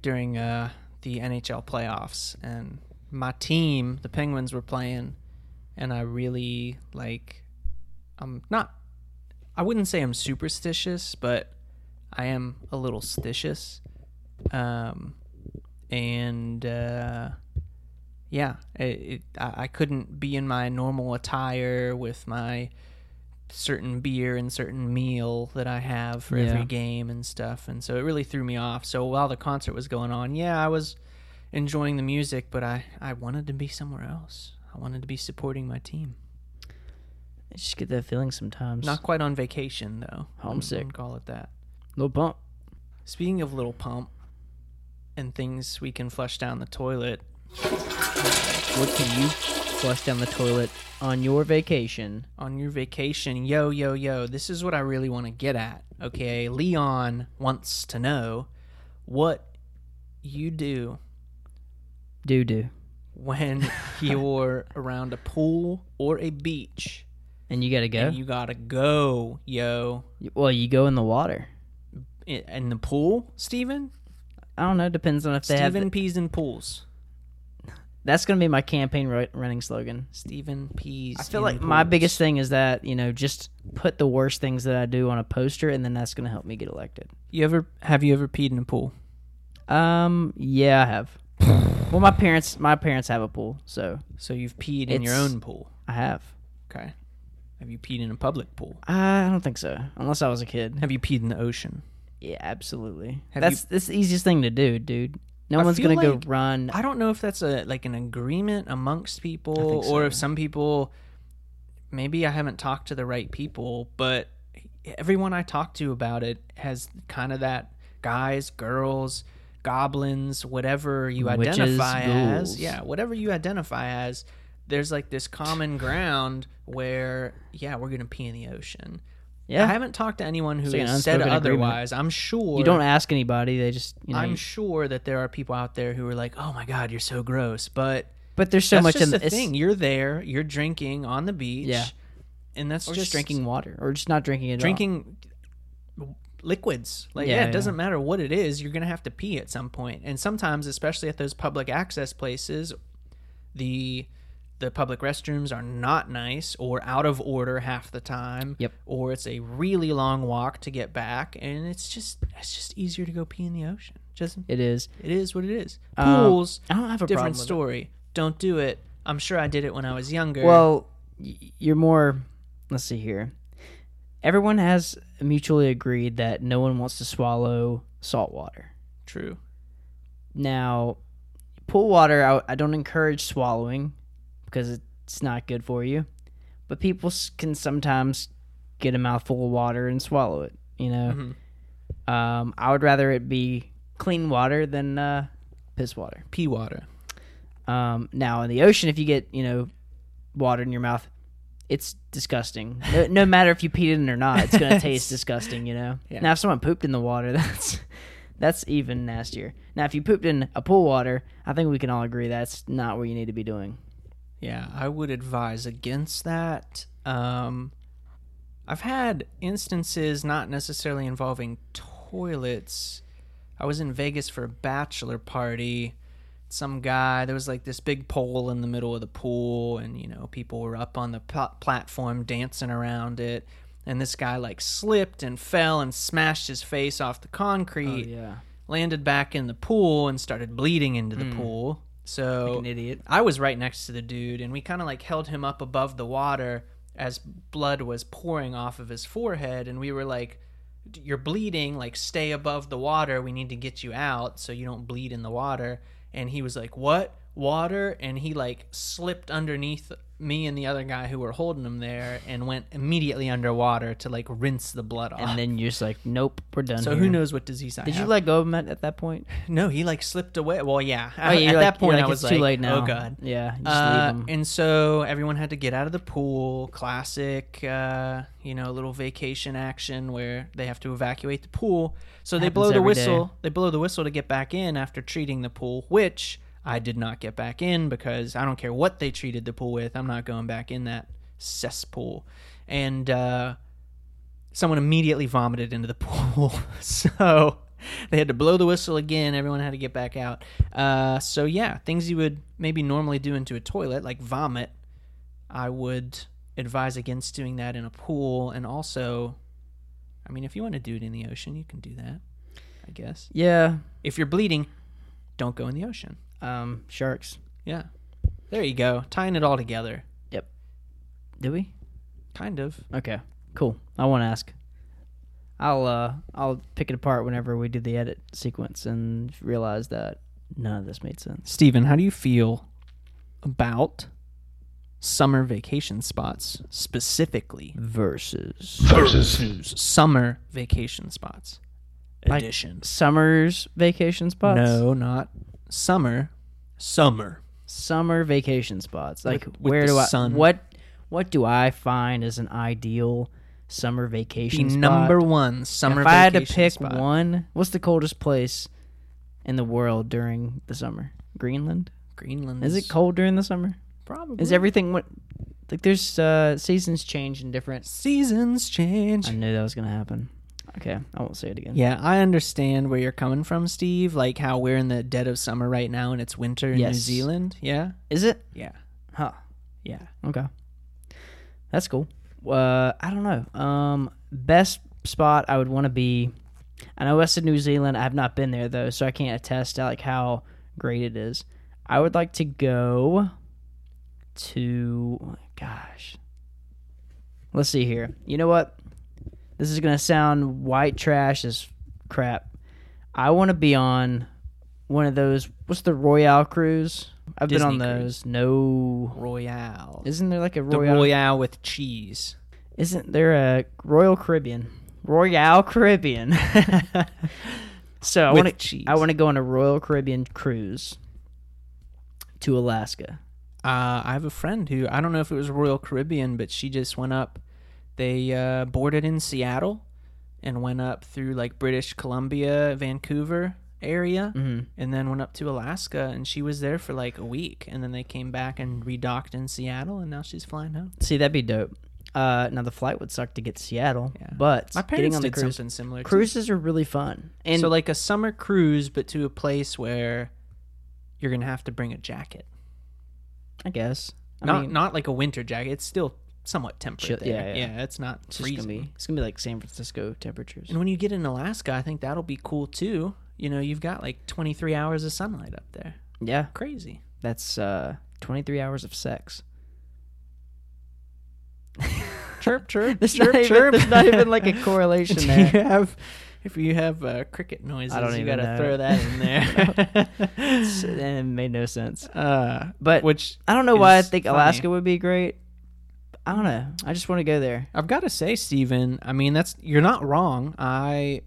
during uh, the NHL playoffs, and my team, the Penguins, were playing, and I really like. I'm not. I wouldn't say I'm superstitious, but I am a little stitious. Um, and uh, yeah, it, it, I, I couldn't be in my normal attire with my certain beer and certain meal that I have for Yeah. every game and stuff. And so it really threw me off. So while the concert was going on, yeah, I was enjoying the music, but I, I wanted to be somewhere else. I wanted to be supporting my team. I just get that feeling sometimes. Not quite on vacation though. Homesick. Call it that. little bump. Speaking of little pump and things we can flush down the toilet, What can you flush down the toilet on your vacation? on your vacation, yo, yo, yo, this is what I really want to get at. Okay, Leon wants to know what you do Do do. when you're around a pool or a beach And you gotta go. and you gotta go, yo. well, you go in the water. In, the pool, Steven? I don't know. Depends on if they have. Steven The, peas in pools. That's gonna be my campaign ru- running slogan. Steven peas. I feel like my biggest thing is that you know just put the worst things that I do on a poster, and then that's gonna help me get elected. You ever have you ever peed in a pool? Um, yeah, I have. well, my parents, my parents have a pool, so So you've peed in your own pool. I have. Okay. Have you peed in a public pool? I don't think so, unless I was a kid. Have you peed in the ocean? Yeah, absolutely. Have that's that's the easiest thing to do, dude. No I one's gonna go run. I don't know if that's a like an agreement amongst people think or if some people maybe I haven't talked to the right people, but everyone I talk to about it has kind of that guys, girls, goblins, whatever you Witches, identify as. Yeah, whatever you identify as, there's like this common ground where yeah, we're going to pee in the ocean. Yeah, I haven't talked to anyone who an has said unspoken agreement. otherwise. I'm sure you don't ask anybody. They just you know. I'm sure that there are people out there who are like, "Oh my god, you're so gross," but but there's so that's much just in the it's- thing. You're there, you're drinking on the beach, Yeah. and that's or just, just drinking water, or just not drinking at all. drinking liquids. Like, Yeah, yeah, yeah. it doesn't matter what it is. You're gonna have to pee at some point, and sometimes, especially at those public access places, the the public restrooms are not nice or out of order half the time. Yep. Or it's a really long walk to get back, and it's just it's just easier to go pee in the ocean. Just It is. it is what it is. Um, Pools, I don't have a different with it. story. Don't do it. I'm sure I did it when I was younger. Well, you're more. Let's see here. Everyone has mutually agreed that no one wants to swallow salt water. true. Now, pool water, I, I don't encourage swallowing because it's not good for you. But people can sometimes get a mouthful of water and swallow it. You know, Mhm. um, I would rather it be clean water than uh, piss water. pee water. Um, now in the ocean, if you get you know water in your mouth, it's disgusting. No, no matter if you peed in it or not, it's gonna taste disgusting. You know. Yeah. Now if someone pooped in the water, that's that's even nastier. Now if you pooped in a pool water, I think we can all agree that's not what you need to be doing. Yeah, I would advise against that. Um, I've had instances not necessarily involving toilets. I was in Vegas for a bachelor party. Some guy, there was like this big pole in the middle of the pool, and you know, people were up on the pl- platform dancing around it. And this guy like slipped and fell and smashed his face off the concrete, yeah, landed back in the pool, and started bleeding into the pool. So an idiot. I was right next to the dude, and we kind of like held him up above the water as blood was pouring off of his forehead, and we were like, "You're bleeding. Like, stay above the water. We need to get you out so you don't bleed in the water." And he was like, "What? Water?" And he like slipped underneath me and the other guy who were holding him there and went immediately underwater to like rinse the blood off. And then you're just like, nope, we're done. so here. who knows what disease I Did you let go of him at, at that point? No, he like slipped away. Well, yeah. Oh, yeah, at you're that point, like, I was it's like, too late now. "Oh God." Yeah, Uh, leave him. and so everyone had to get out of the pool. Classic, uh, you know, little vacation action where they have to evacuate the pool. So they blow the every day. whistle. They blow the whistle to get back in after treating the pool, which I did not get back in because I don't care what they treated the pool with. I'm not going back in that cesspool. And uh, someone immediately vomited into the pool. so they had to blow the whistle again. Everyone had to get back out. Uh, so yeah, things you would maybe normally do into a toilet, like vomit, I would advise against doing that in a pool. And also, I mean, if you want to do it in the ocean, you can do that. I guess yeah, if you're bleeding, don't go in the ocean. Um, sharks. Yeah, there you go, tying it all together. Yep. Did we? Kind of. Okay, cool. I won't ask. I'll uh, I'll pick it apart whenever we do the edit sequence and realize that none of this made sense. Steven, how do you feel about summer vacation spots specifically? Versus Versus summer vacation spots. Like- Edition. summer's vacation spots. No, not summer. Summer. summer vacation spots. Like With- with where do I sun. what what do I find as an ideal summer vacation spot? number one summer if I had to pick spot. one, what's the coldest place in the world during the summer? Greenland. Greenland. Is it cold during the summer? Probably. Is everything what like there's uh seasons change in different Seasons change. I knew that was gonna happen. Okay, I won't say it again. Yeah, I understand where you're coming from, Steve. Like how we're in the dead of summer right now and it's winter in New Zealand. Yeah. Is it? Yeah. Huh. Yeah. Okay. That's cool. Uh, I don't know. Um, best spot I would want to be. I know West of New Zealand. I have not been there though, so I can't attest to like how great it is. I would like to go to. Gosh. Let's see here. You know what? This is gonna sound white trash as crap. I want to be on one of those. What's the Royale cruise? I've been on Disney cruise. those. No. Royale. Isn't there like a the Royal? Royale with cheese. Isn't there a Royal Caribbean? Royale Caribbean. so I want to. I want to go on a Royal Caribbean cruise to Alaska. Uh, I have a friend who I don't know if it was Royal Caribbean, but she just went up. They uh, boarded in Seattle and went up through like British Columbia, Vancouver area, hmm and then went up to Alaska. And she was there for like a week, and then they came back and redocked in Seattle, and now she's flying home. See, that'd be dope. Uh, now the flight would suck to get to Seattle, Yeah. but My getting parents on the did cruise. something similar. Cruises are really fun, and so like a summer cruise, but to a place where you're gonna have to bring a jacket. I guess I not mean, not like a winter jacket. It's still somewhat temperate. Chill- there. yeah, yeah. it's not it's just freezing. gonna be it's gonna be like San Francisco temperatures. And when you get in Alaska, I think that'll be cool too. You know, you've got like 23 hours of sunlight up there. Yeah, Crazy. that's uh, 23 hours of sex. Chirp, chirp. There's chirp, not, even, chirp. there's not even like a correlation Do there. you have, if you have uh, cricket noises, I don't you gotta throw that in there. And it made no sense. uh, But which I don't know why I think funny. Alaska would be great. I don't know. I just want to go there. I've got to say, Steven, I mean, that's you're not wrong. I,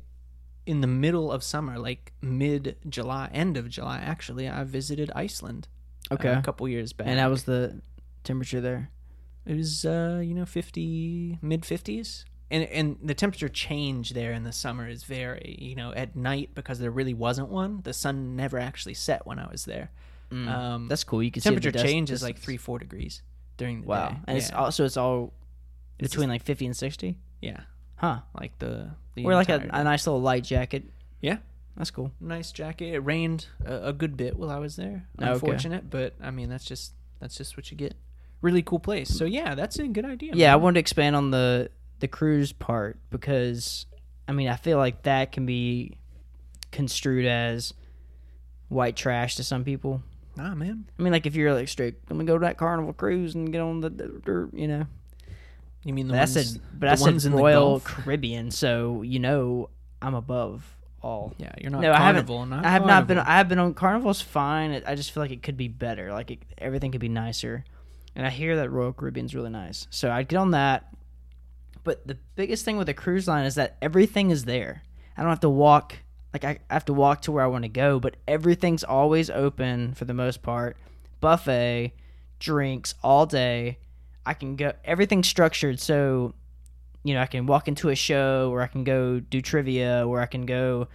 in the middle of summer, like mid July, end of July, actually, I visited Iceland. uh, Okay. a couple years back, And that was the temperature there. It was uh, you know, fifty mid fifties. And and the temperature change there in the summer is very, you know, at night because there really wasn't one. The sun never actually set when I was there. Um, That's cool. You can see the temperature change is like three, four degrees during the Wow. day. And it's yeah. also it's all It's between like 50 and 60. yeah, Huh. like the, the Wear like a, entire a nice little light jacket. yeah, That's cool. nice jacket. It rained a, a good bit while I was there. Oh, okay. Unfortunate, but I mean that's just that's just what you get. Really cool place. So yeah, that's a good idea. Yeah, I man. wanted to expand on the the cruise part because I mean I feel like that can be construed as white trash to some people. Nah, man. I mean, like if you're like straight, I'm gonna go to that Carnival cruise and get on the, the, you know. You mean the But I ones, said, but the I said Royal? Caribbean, so you know I'm above all. Yeah, you're not No, I haven't- carnival. not I have not been. Carnival. I have been on Carnival's fine. I just feel like it could be better. Like it, everything could be nicer. and I hear that Royal Caribbean's really nice. So I'd get on that. But the biggest thing with a cruise line is that everything is there. I don't have to walk like I have to walk to where I want to go, but everything's always open for the most part. Buffet, drinks all day. I can go everything's structured so you know, I can walk into a show or I can go do trivia or I can go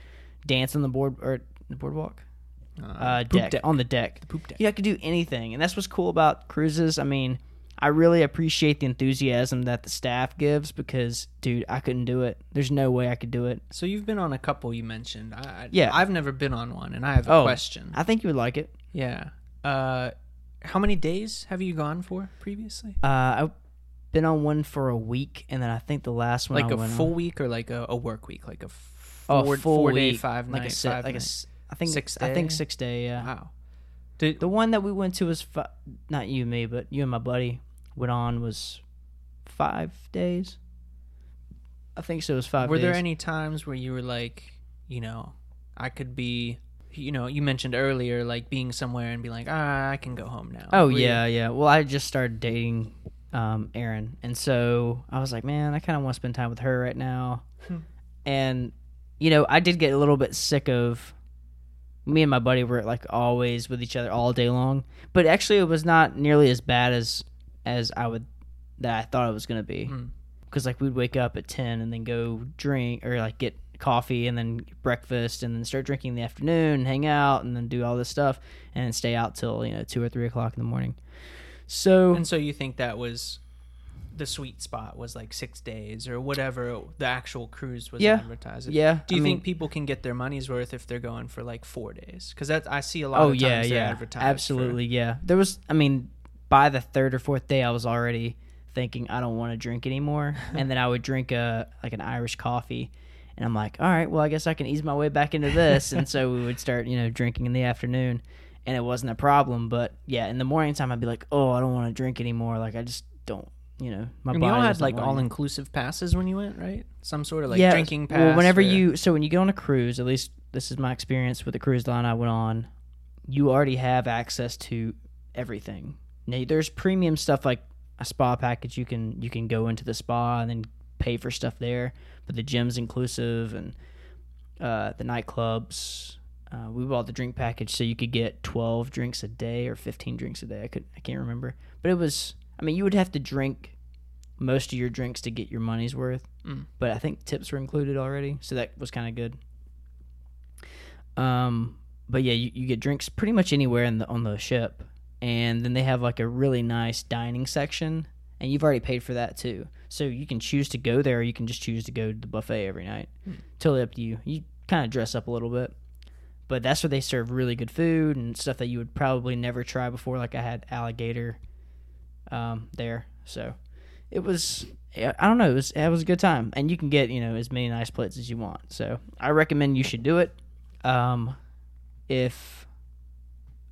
dance on the board or the boardwalk uh, poop deck, deck. on the deck. The poop deck. Yeah, I could do anything, and that's what's cool about cruises. I mean, I really appreciate the enthusiasm that the staff gives because, dude, I couldn't do it. There's no way I could do it. So you've been on a couple you mentioned. I, Yeah. I've never been on one, and I have a Oh. question. I think you would like it. Yeah. Uh, how many days have you gone for previously? Uh, I've been on one for a week, and then I think the last one Like I a full on, week or like a, a work week? Like a oh, four, full four day, week, five like night, a si- five like a night? s- I think Six I think six day. Yeah. Wow. Did, The one that we went to was fi- not you, me, but you and my buddy went on was five days. I think so. It was five. were there any times where you were like, you know, I could be, you know, you mentioned earlier like being somewhere and be like, ah, I can go home now. Oh Were you- yeah, yeah. Well, I just started dating um, Erin, and so I was like, man, I kind of want to spend time with her right now. Hmm. and you know, I did get a little bit sick of me and my buddy were like always with each other all day long. But actually, it was not nearly as bad as as I would that I thought it was gonna be. Hmm. Because like we'd wake up at ten and then go drink or like get coffee and then breakfast and then start drinking in the afternoon and hang out and then do all this stuff and stay out till you know two or three o'clock in the morning. So And so you think that was the sweet spot was like six days or whatever the actual cruise was Yeah. advertised. yeah, Do you I think mean- people can get their money's worth if they're going for like four days? Because that I see a lot. Oh of times yeah, yeah, advertised for- absolutely, yeah. There was, I mean, by the third or fourth day, I was already thinking I don't want to drink anymore, and then I would drink a like an Irish coffee, and I'm like, all right, well, I guess I can ease my way back into this, and so we would start, you know, drinking in the afternoon, and it wasn't a problem, but yeah, in the morning time, I'd be like, oh, I don't want to drink anymore, like I just don't, you know, my and body you all had like all inclusive passes when you went, right? Some sort of like Yeah, drinking pass. Well, whenever or- you so when you get on a cruise, at least this is my experience with the cruise line I went on, you already have access to everything. Now, there's premium stuff like a spa package. You can you can go into the spa and then pay for stuff there, but the gym's inclusive and uh, the nightclubs. Uh, we bought the drink package so you could get 12 drinks a day or 15 drinks a day. I could I can't remember, but it was. I mean, you would have to drink most of your drinks to get your money's worth Mm. but I think tips were included already, so that was kind of good. Um, but yeah, you, you get drinks pretty much anywhere in the on the ship, and then they have like a really nice dining section, and you've already paid for that too. So you can choose to go there, or you can just choose to go to the buffet every night. Totally up to you. You kind of dress up a little bit, but that's where they serve really good food and stuff that you would probably never try before. Like I had alligator um, there, so it was I don't know. It was it was a good time, and you can get you know as many nice plates as you want. So I recommend you should do it. Um, if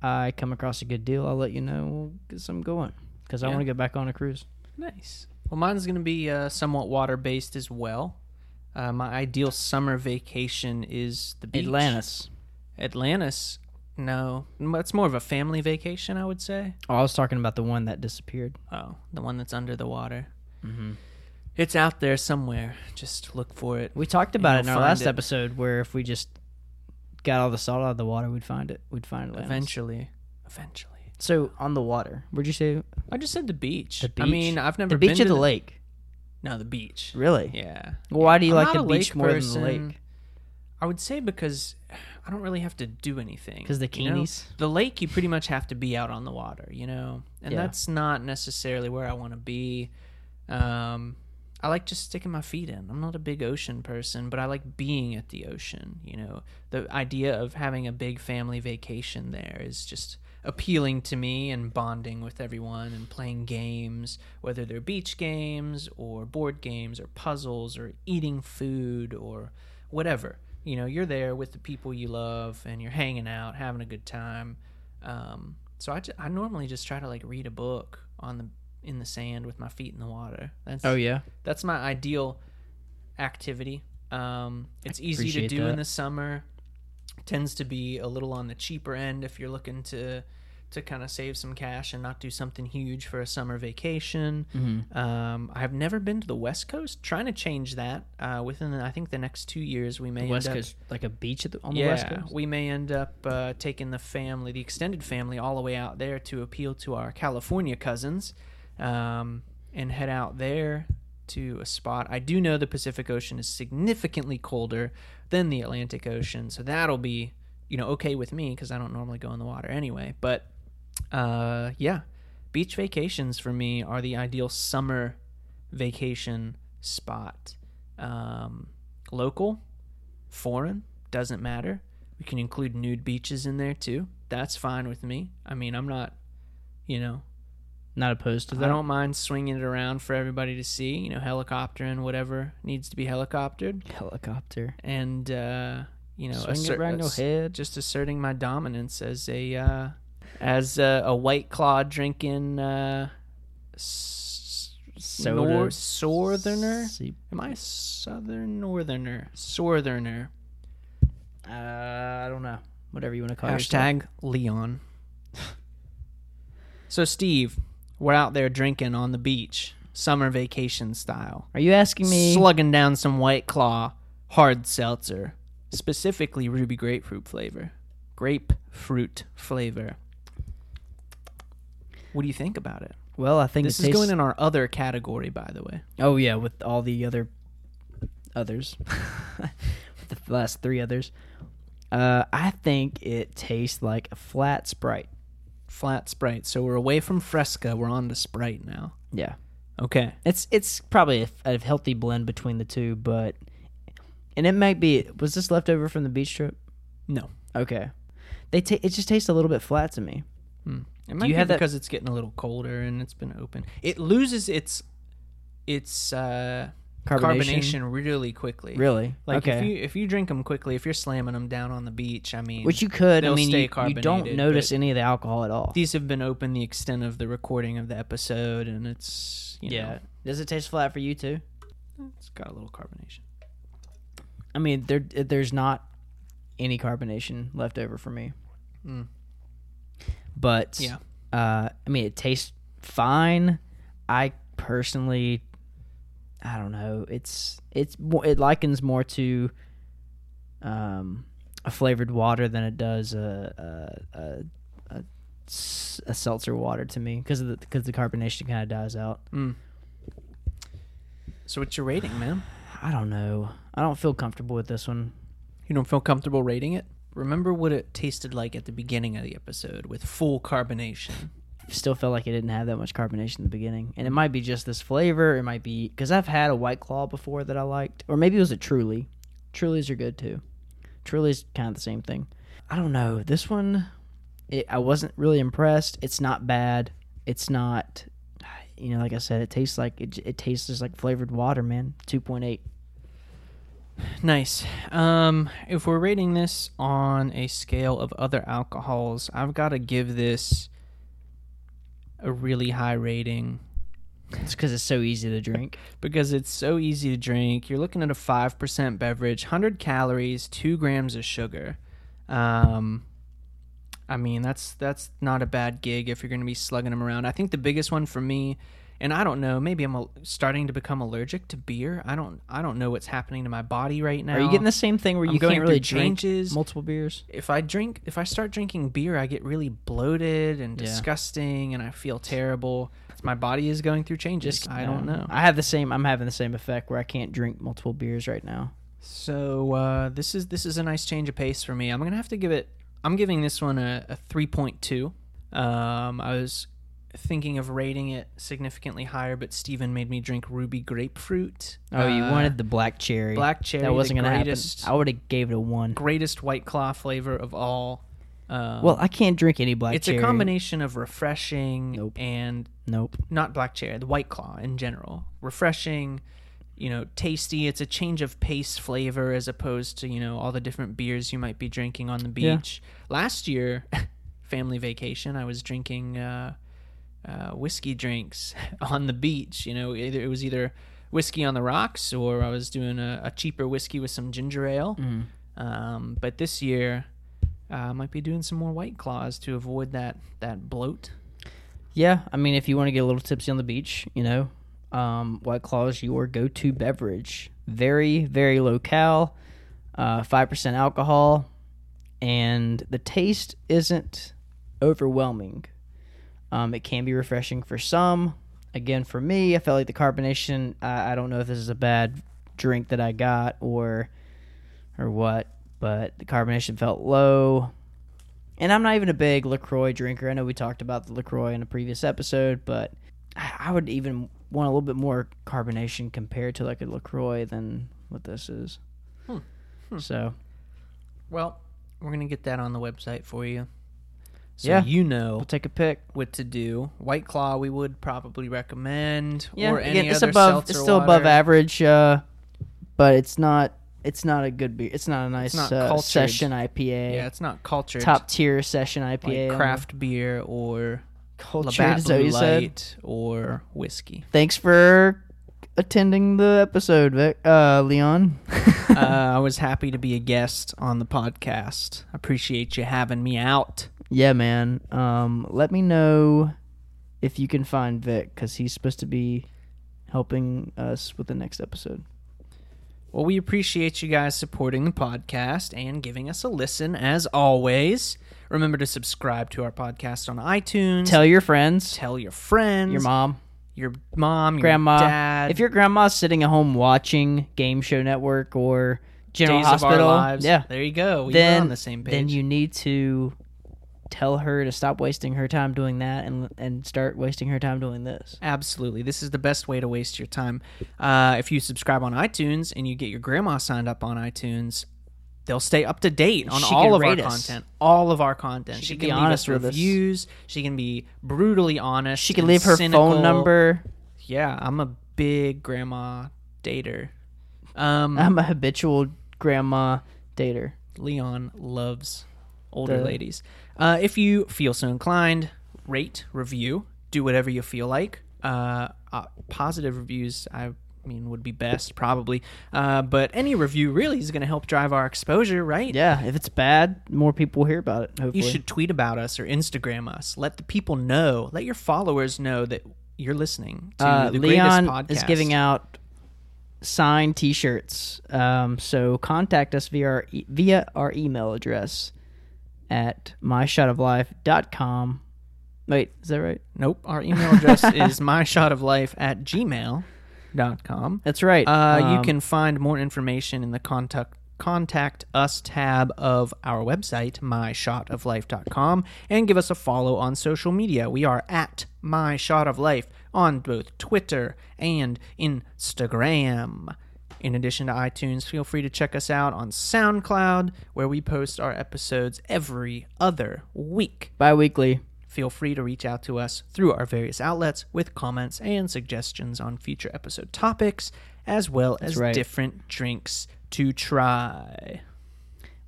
I come across a good deal, I'll let you know. We'll get some going because I Yeah. want to get back on a cruise. Nice. Well, mine's going to be uh, somewhat water based as well. Uh, my ideal summer vacation is the beach. Atlantis. Atlantis. No, it's more of a family vacation, I would say. Oh, I was talking about the one that disappeared. Oh, the one that's under the water. Mm-hmm. It's out there somewhere. Just look for it. We talked about it in our last it. episode, where if we just got all the salt out of the water, we'd find it. We'd find it Eventually. Eventually. So on the water, where'd you say I just said the beach. the beach? I mean, I've never the beach been or to the lake. No, the beach. Really? Yeah. Well, why do you I'm like the beach more person. than the lake? I would say because I don't really have to do anything. Because the you know? The lake, you pretty much have to be out on the water, you know, and Yeah. that's not necessarily where I want to be. Um, I like just sticking my feet in. I'm not a big ocean person, but I like being at the ocean. You know, the idea of having a big family vacation there is just appealing to me and bonding with everyone and playing games, whether they're beach games or board games or puzzles or eating food or whatever. You know, you're there with the people you love and you're hanging out, having a good time. Um, so I, I normally just try to like read a book on the in the sand with my feet in the water. That's Oh yeah. that's my ideal activity. Um, it's easy to do in the summer. Tends to be a little on the cheaper end if you're looking to to kind of save some cash and not do something huge for a summer vacation. Mhm. Um, I have never been to the West Coast. Trying to change that uh, within the, I think the next two years we may West end Coast, like a beach at the, on the West Coast. we may end up uh, taking the family, the extended family, all the way out there to appeal to our California cousins, um, and head out there to a spot. I do know the Pacific Ocean is significantly colder than the Atlantic Ocean, so that'll be you know okay with me because I don't normally go in the water anyway. But uh, yeah, beach vacations for me are the ideal summer vacation spot. Um, local, foreign, doesn't matter. We can include nude beaches in there too. That's fine with me. I mean, I'm not, you know, Not opposed to that. I don't mind swinging it around for everybody to see. You know, helicoptering whatever needs to be helicoptered, helicopter. and uh, you know, assert- around your head. just asserting my dominance as a uh, as a, a white claw drinking uh, s- Soda. nor- southerner. See- Am I a southern northerner? Southerner. Uh, I don't know. Whatever you want to call yourself. Hashtag Leon. so Steve, we're out there drinking on the beach, summer vacation style, Are you asking me? slugging down some White Claw hard seltzer, specifically ruby grapefruit flavor, grapefruit flavor. What do you think about it? well, I think This it is going in our other category, by the way. Oh yeah, with all the other others, with the last three others. Uh, I think it tastes like a flat Sprite. Flat Sprite. So we're away from Fresca. We're on to Sprite now. Yeah, Okay. it's it's probably a, a healthy blend between the two, but and it might be. Was this left over from the beach trip? No. Okay, they ta- it just tastes a little bit flat to me. Hmm. It might you be have that- because it's getting a little colder and it's been open. It loses its its uh, Carbonation? carbonation really quickly. Really? Like okay. if you if you drink them quickly, if you're slamming them down on the beach, I mean, Which you could. I they'll mean, stay you, you don't carbonated, notice but- any of the alcohol at all. these have been open the extent of the recording of the episode, and it's you yeah. know, Does it taste flat for you too? it's got a little carbonation. I mean, there there's not any carbonation left over for me. Mm. But Yeah. uh, I mean, it tastes fine. I personally, I don't know. It's it's it likens more to um, a flavored water than it does a a, a, a, a seltzer water to me because the because the carbonation kind of dies out. Mm. So what's your rating, man? I don't know. I don't feel comfortable with this one. You don't feel comfortable rating it? Remember what it tasted like at the beginning of the episode with full carbonation. still felt like it didn't have that much carbonation in the beginning. And it might be just this flavor. It might be because I've had a White Claw before that I liked, or maybe it was a Truly. Trulies are good too. Truly's kind of the same thing. I don't know. This one, it, I wasn't really impressed. It's not bad. It's not, you know, like I said, it tastes like it. It tastes just like flavored water, man. Two point eight. Nice. Um, if we're rating this on a scale of other alcohols, I've got to give this a really high rating It's because it's so easy to drink. because it's so easy to drink. You're looking at a 5% beverage, 100 calories, 2 grams of sugar. Um, I mean, that's that's not a bad gig if you're going to be slugging them around. I think the biggest one for me, and I don't know, maybe I'm starting to become allergic to beer. I don't I don't know what's happening to my body right now. Are you getting the same thing where I'm you can't really through drink multiple beers? if I drink if I start drinking beer, I get really bloated and Yeah. disgusting and I feel terrible. My body is going through changes. I don't uh, know. I have the same. I'm having the same effect where I can't drink multiple beers right now. So uh, this is this is a nice change of pace for me. I'm gonna have to give it. I'm giving this one a, a 3.2. Um, I was thinking of rating it significantly higher, but Steven made me drink ruby grapefruit. Oh, you Uh, wanted the black cherry. black cherry. That wasn't gonna happen. I would have gave it a one. greatest white claw flavor of all. Um, Well, I can't drink any black cherry. it's cherry. a combination of refreshing Nope. and Nope. not black cherry, the white claw in general. Refreshing, you know, tasty. It's a change of pace flavor as opposed to, you know, all the different beers you might be drinking on the Yeah. beach. Last year, family vacation, I was drinking uh, uh, whiskey drinks on the beach. You know, either it was either whiskey on the rocks or I was doing a, a cheaper whiskey with some ginger ale. Mm. Um, but this year, uh, might be doing some more white claws to avoid that that bloat. Yeah, I mean, if you want to get a little tipsy on the beach, you know, um, White Claw is your go-to beverage. Very, very low cal, uh, five percent alcohol, and the taste isn't overwhelming. Um, it can be refreshing for some. Again, for me, I felt like the carbonation. I, I don't know if this is a bad drink that I got or or what, but the carbonation felt low. And I'm not even a big LaCroix drinker. I know we talked about the LaCroix in a previous episode, but I would even want a little bit more carbonation compared to like a LaCroix than what this is. Hmm. Hmm. So, Well, we're gonna get that on the website for you, so Yeah. you know we'll take a pick. what to do. White Claw, we would probably recommend, Yeah, or any again, it's other above it's still above average, uh, but it's not it's not a good beer. It's not a nice not uh, session IPA. Yeah, it's not cultured. top tier session IPA. like craft beer or cultured. Labatt is that what Blue you said? Light or whiskey. Thanks for attending the episode, Vic, uh, Leon. uh, I was happy to be a guest on the podcast. Appreciate you having me out. Yeah, man. Um, let me know if you can find Vic because he's supposed to be helping us with the next episode. Well, we appreciate you guys supporting the podcast and giving us a listen as always. Remember to subscribe to our podcast on iTunes. Tell your friends, tell your friends, your mom, your mom, your grandma. dad. If your grandma's sitting at home watching Game Show Network or General Days Hospital, of Our Lives, yeah, there you go. We then are on the same page. then you need to tell her to stop wasting her time doing that and and start wasting her time doing this. Absolutely. This is the best way to waste your time. Uh, if you subscribe on iTunes and you get your grandma signed up on iTunes, they'll stay up to date on She all of our us. content. All of our content. She She, can can be leave honest us with us. reviews. She can be brutally honest. She can leave her cynical. phone number. Yeah, I'm a big grandma dater. Um, I'm a habitual grandma dater. Leon loves older The- ladies. Uh, if you feel so inclined, rate, review, do whatever you feel like. Uh, uh, positive reviews, I mean, would be best probably. Uh, but any review really is going to help drive our exposure, right? Yeah, if it's bad, more people will hear about it. Hopefully, You should tweet about us or Instagram us. Let the people know. Let your followers know that you're listening to Uh, the Leon greatest podcast. is giving out signed T-shirts. Um, so contact us via our e- via our email address at myshotoflife.com. Wait, is that right? Nope. Our email address is myshotoflife at gmail.com. That's right. Uh, you Um, can find more information in the contact contact us tab of our website myshotoflife.com and give us a follow on social media we are at my shot of life on both twitter and instagram in addition to itunes feel free to check us out on soundcloud where we post our episodes every other week bi-weekly. Feel free to reach out to us through our various outlets with comments and suggestions on future episode topics, as well as right. different drinks to try.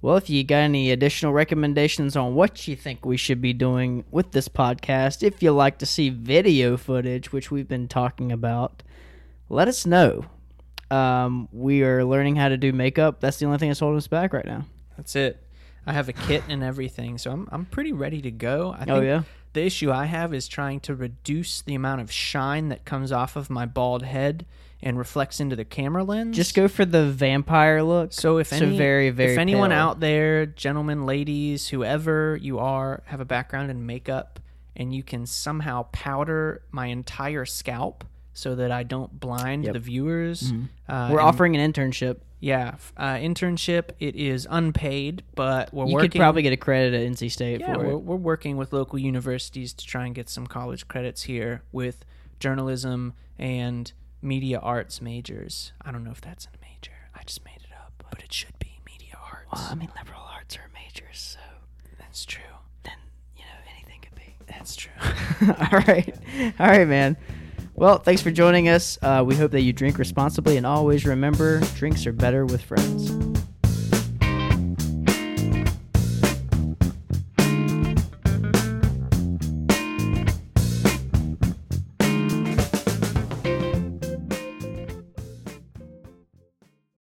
Well, if you got any additional recommendations on what you think we should be doing with this podcast, if you like to see video footage, which we've been talking about, let us know. Um, we are learning how to do makeup. That's the only thing that's holding us back right now. That's it. I have a kit and everything, so I'm I'm pretty ready to go. I think Oh, yeah? the issue I have is trying to reduce the amount of shine that comes off of my bald head and reflects into the camera lens. Just go for the vampire look. So if So any, very, very if anyone pale. out there, gentlemen, ladies, whoever you are, have a background in makeup, and you can somehow powder my entire scalp so that I don't blind Yep. the viewers, uh, We're offering an internship. yeah uh, internship. It is unpaid, but we're You working. could probably get a credit at NC State yeah, for we're, it. we're working with local universities to try and get some college credits here with journalism and media arts majors. I don't know if that's a major. I just made it up, but it should be media arts. Well, I mean, liberal arts are majors, so That's true. then you know anything could be. That's true. All right, all right, man. Well, thanks for joining us. Uh, we hope that you drink responsibly, and always remember, drinks are better with friends.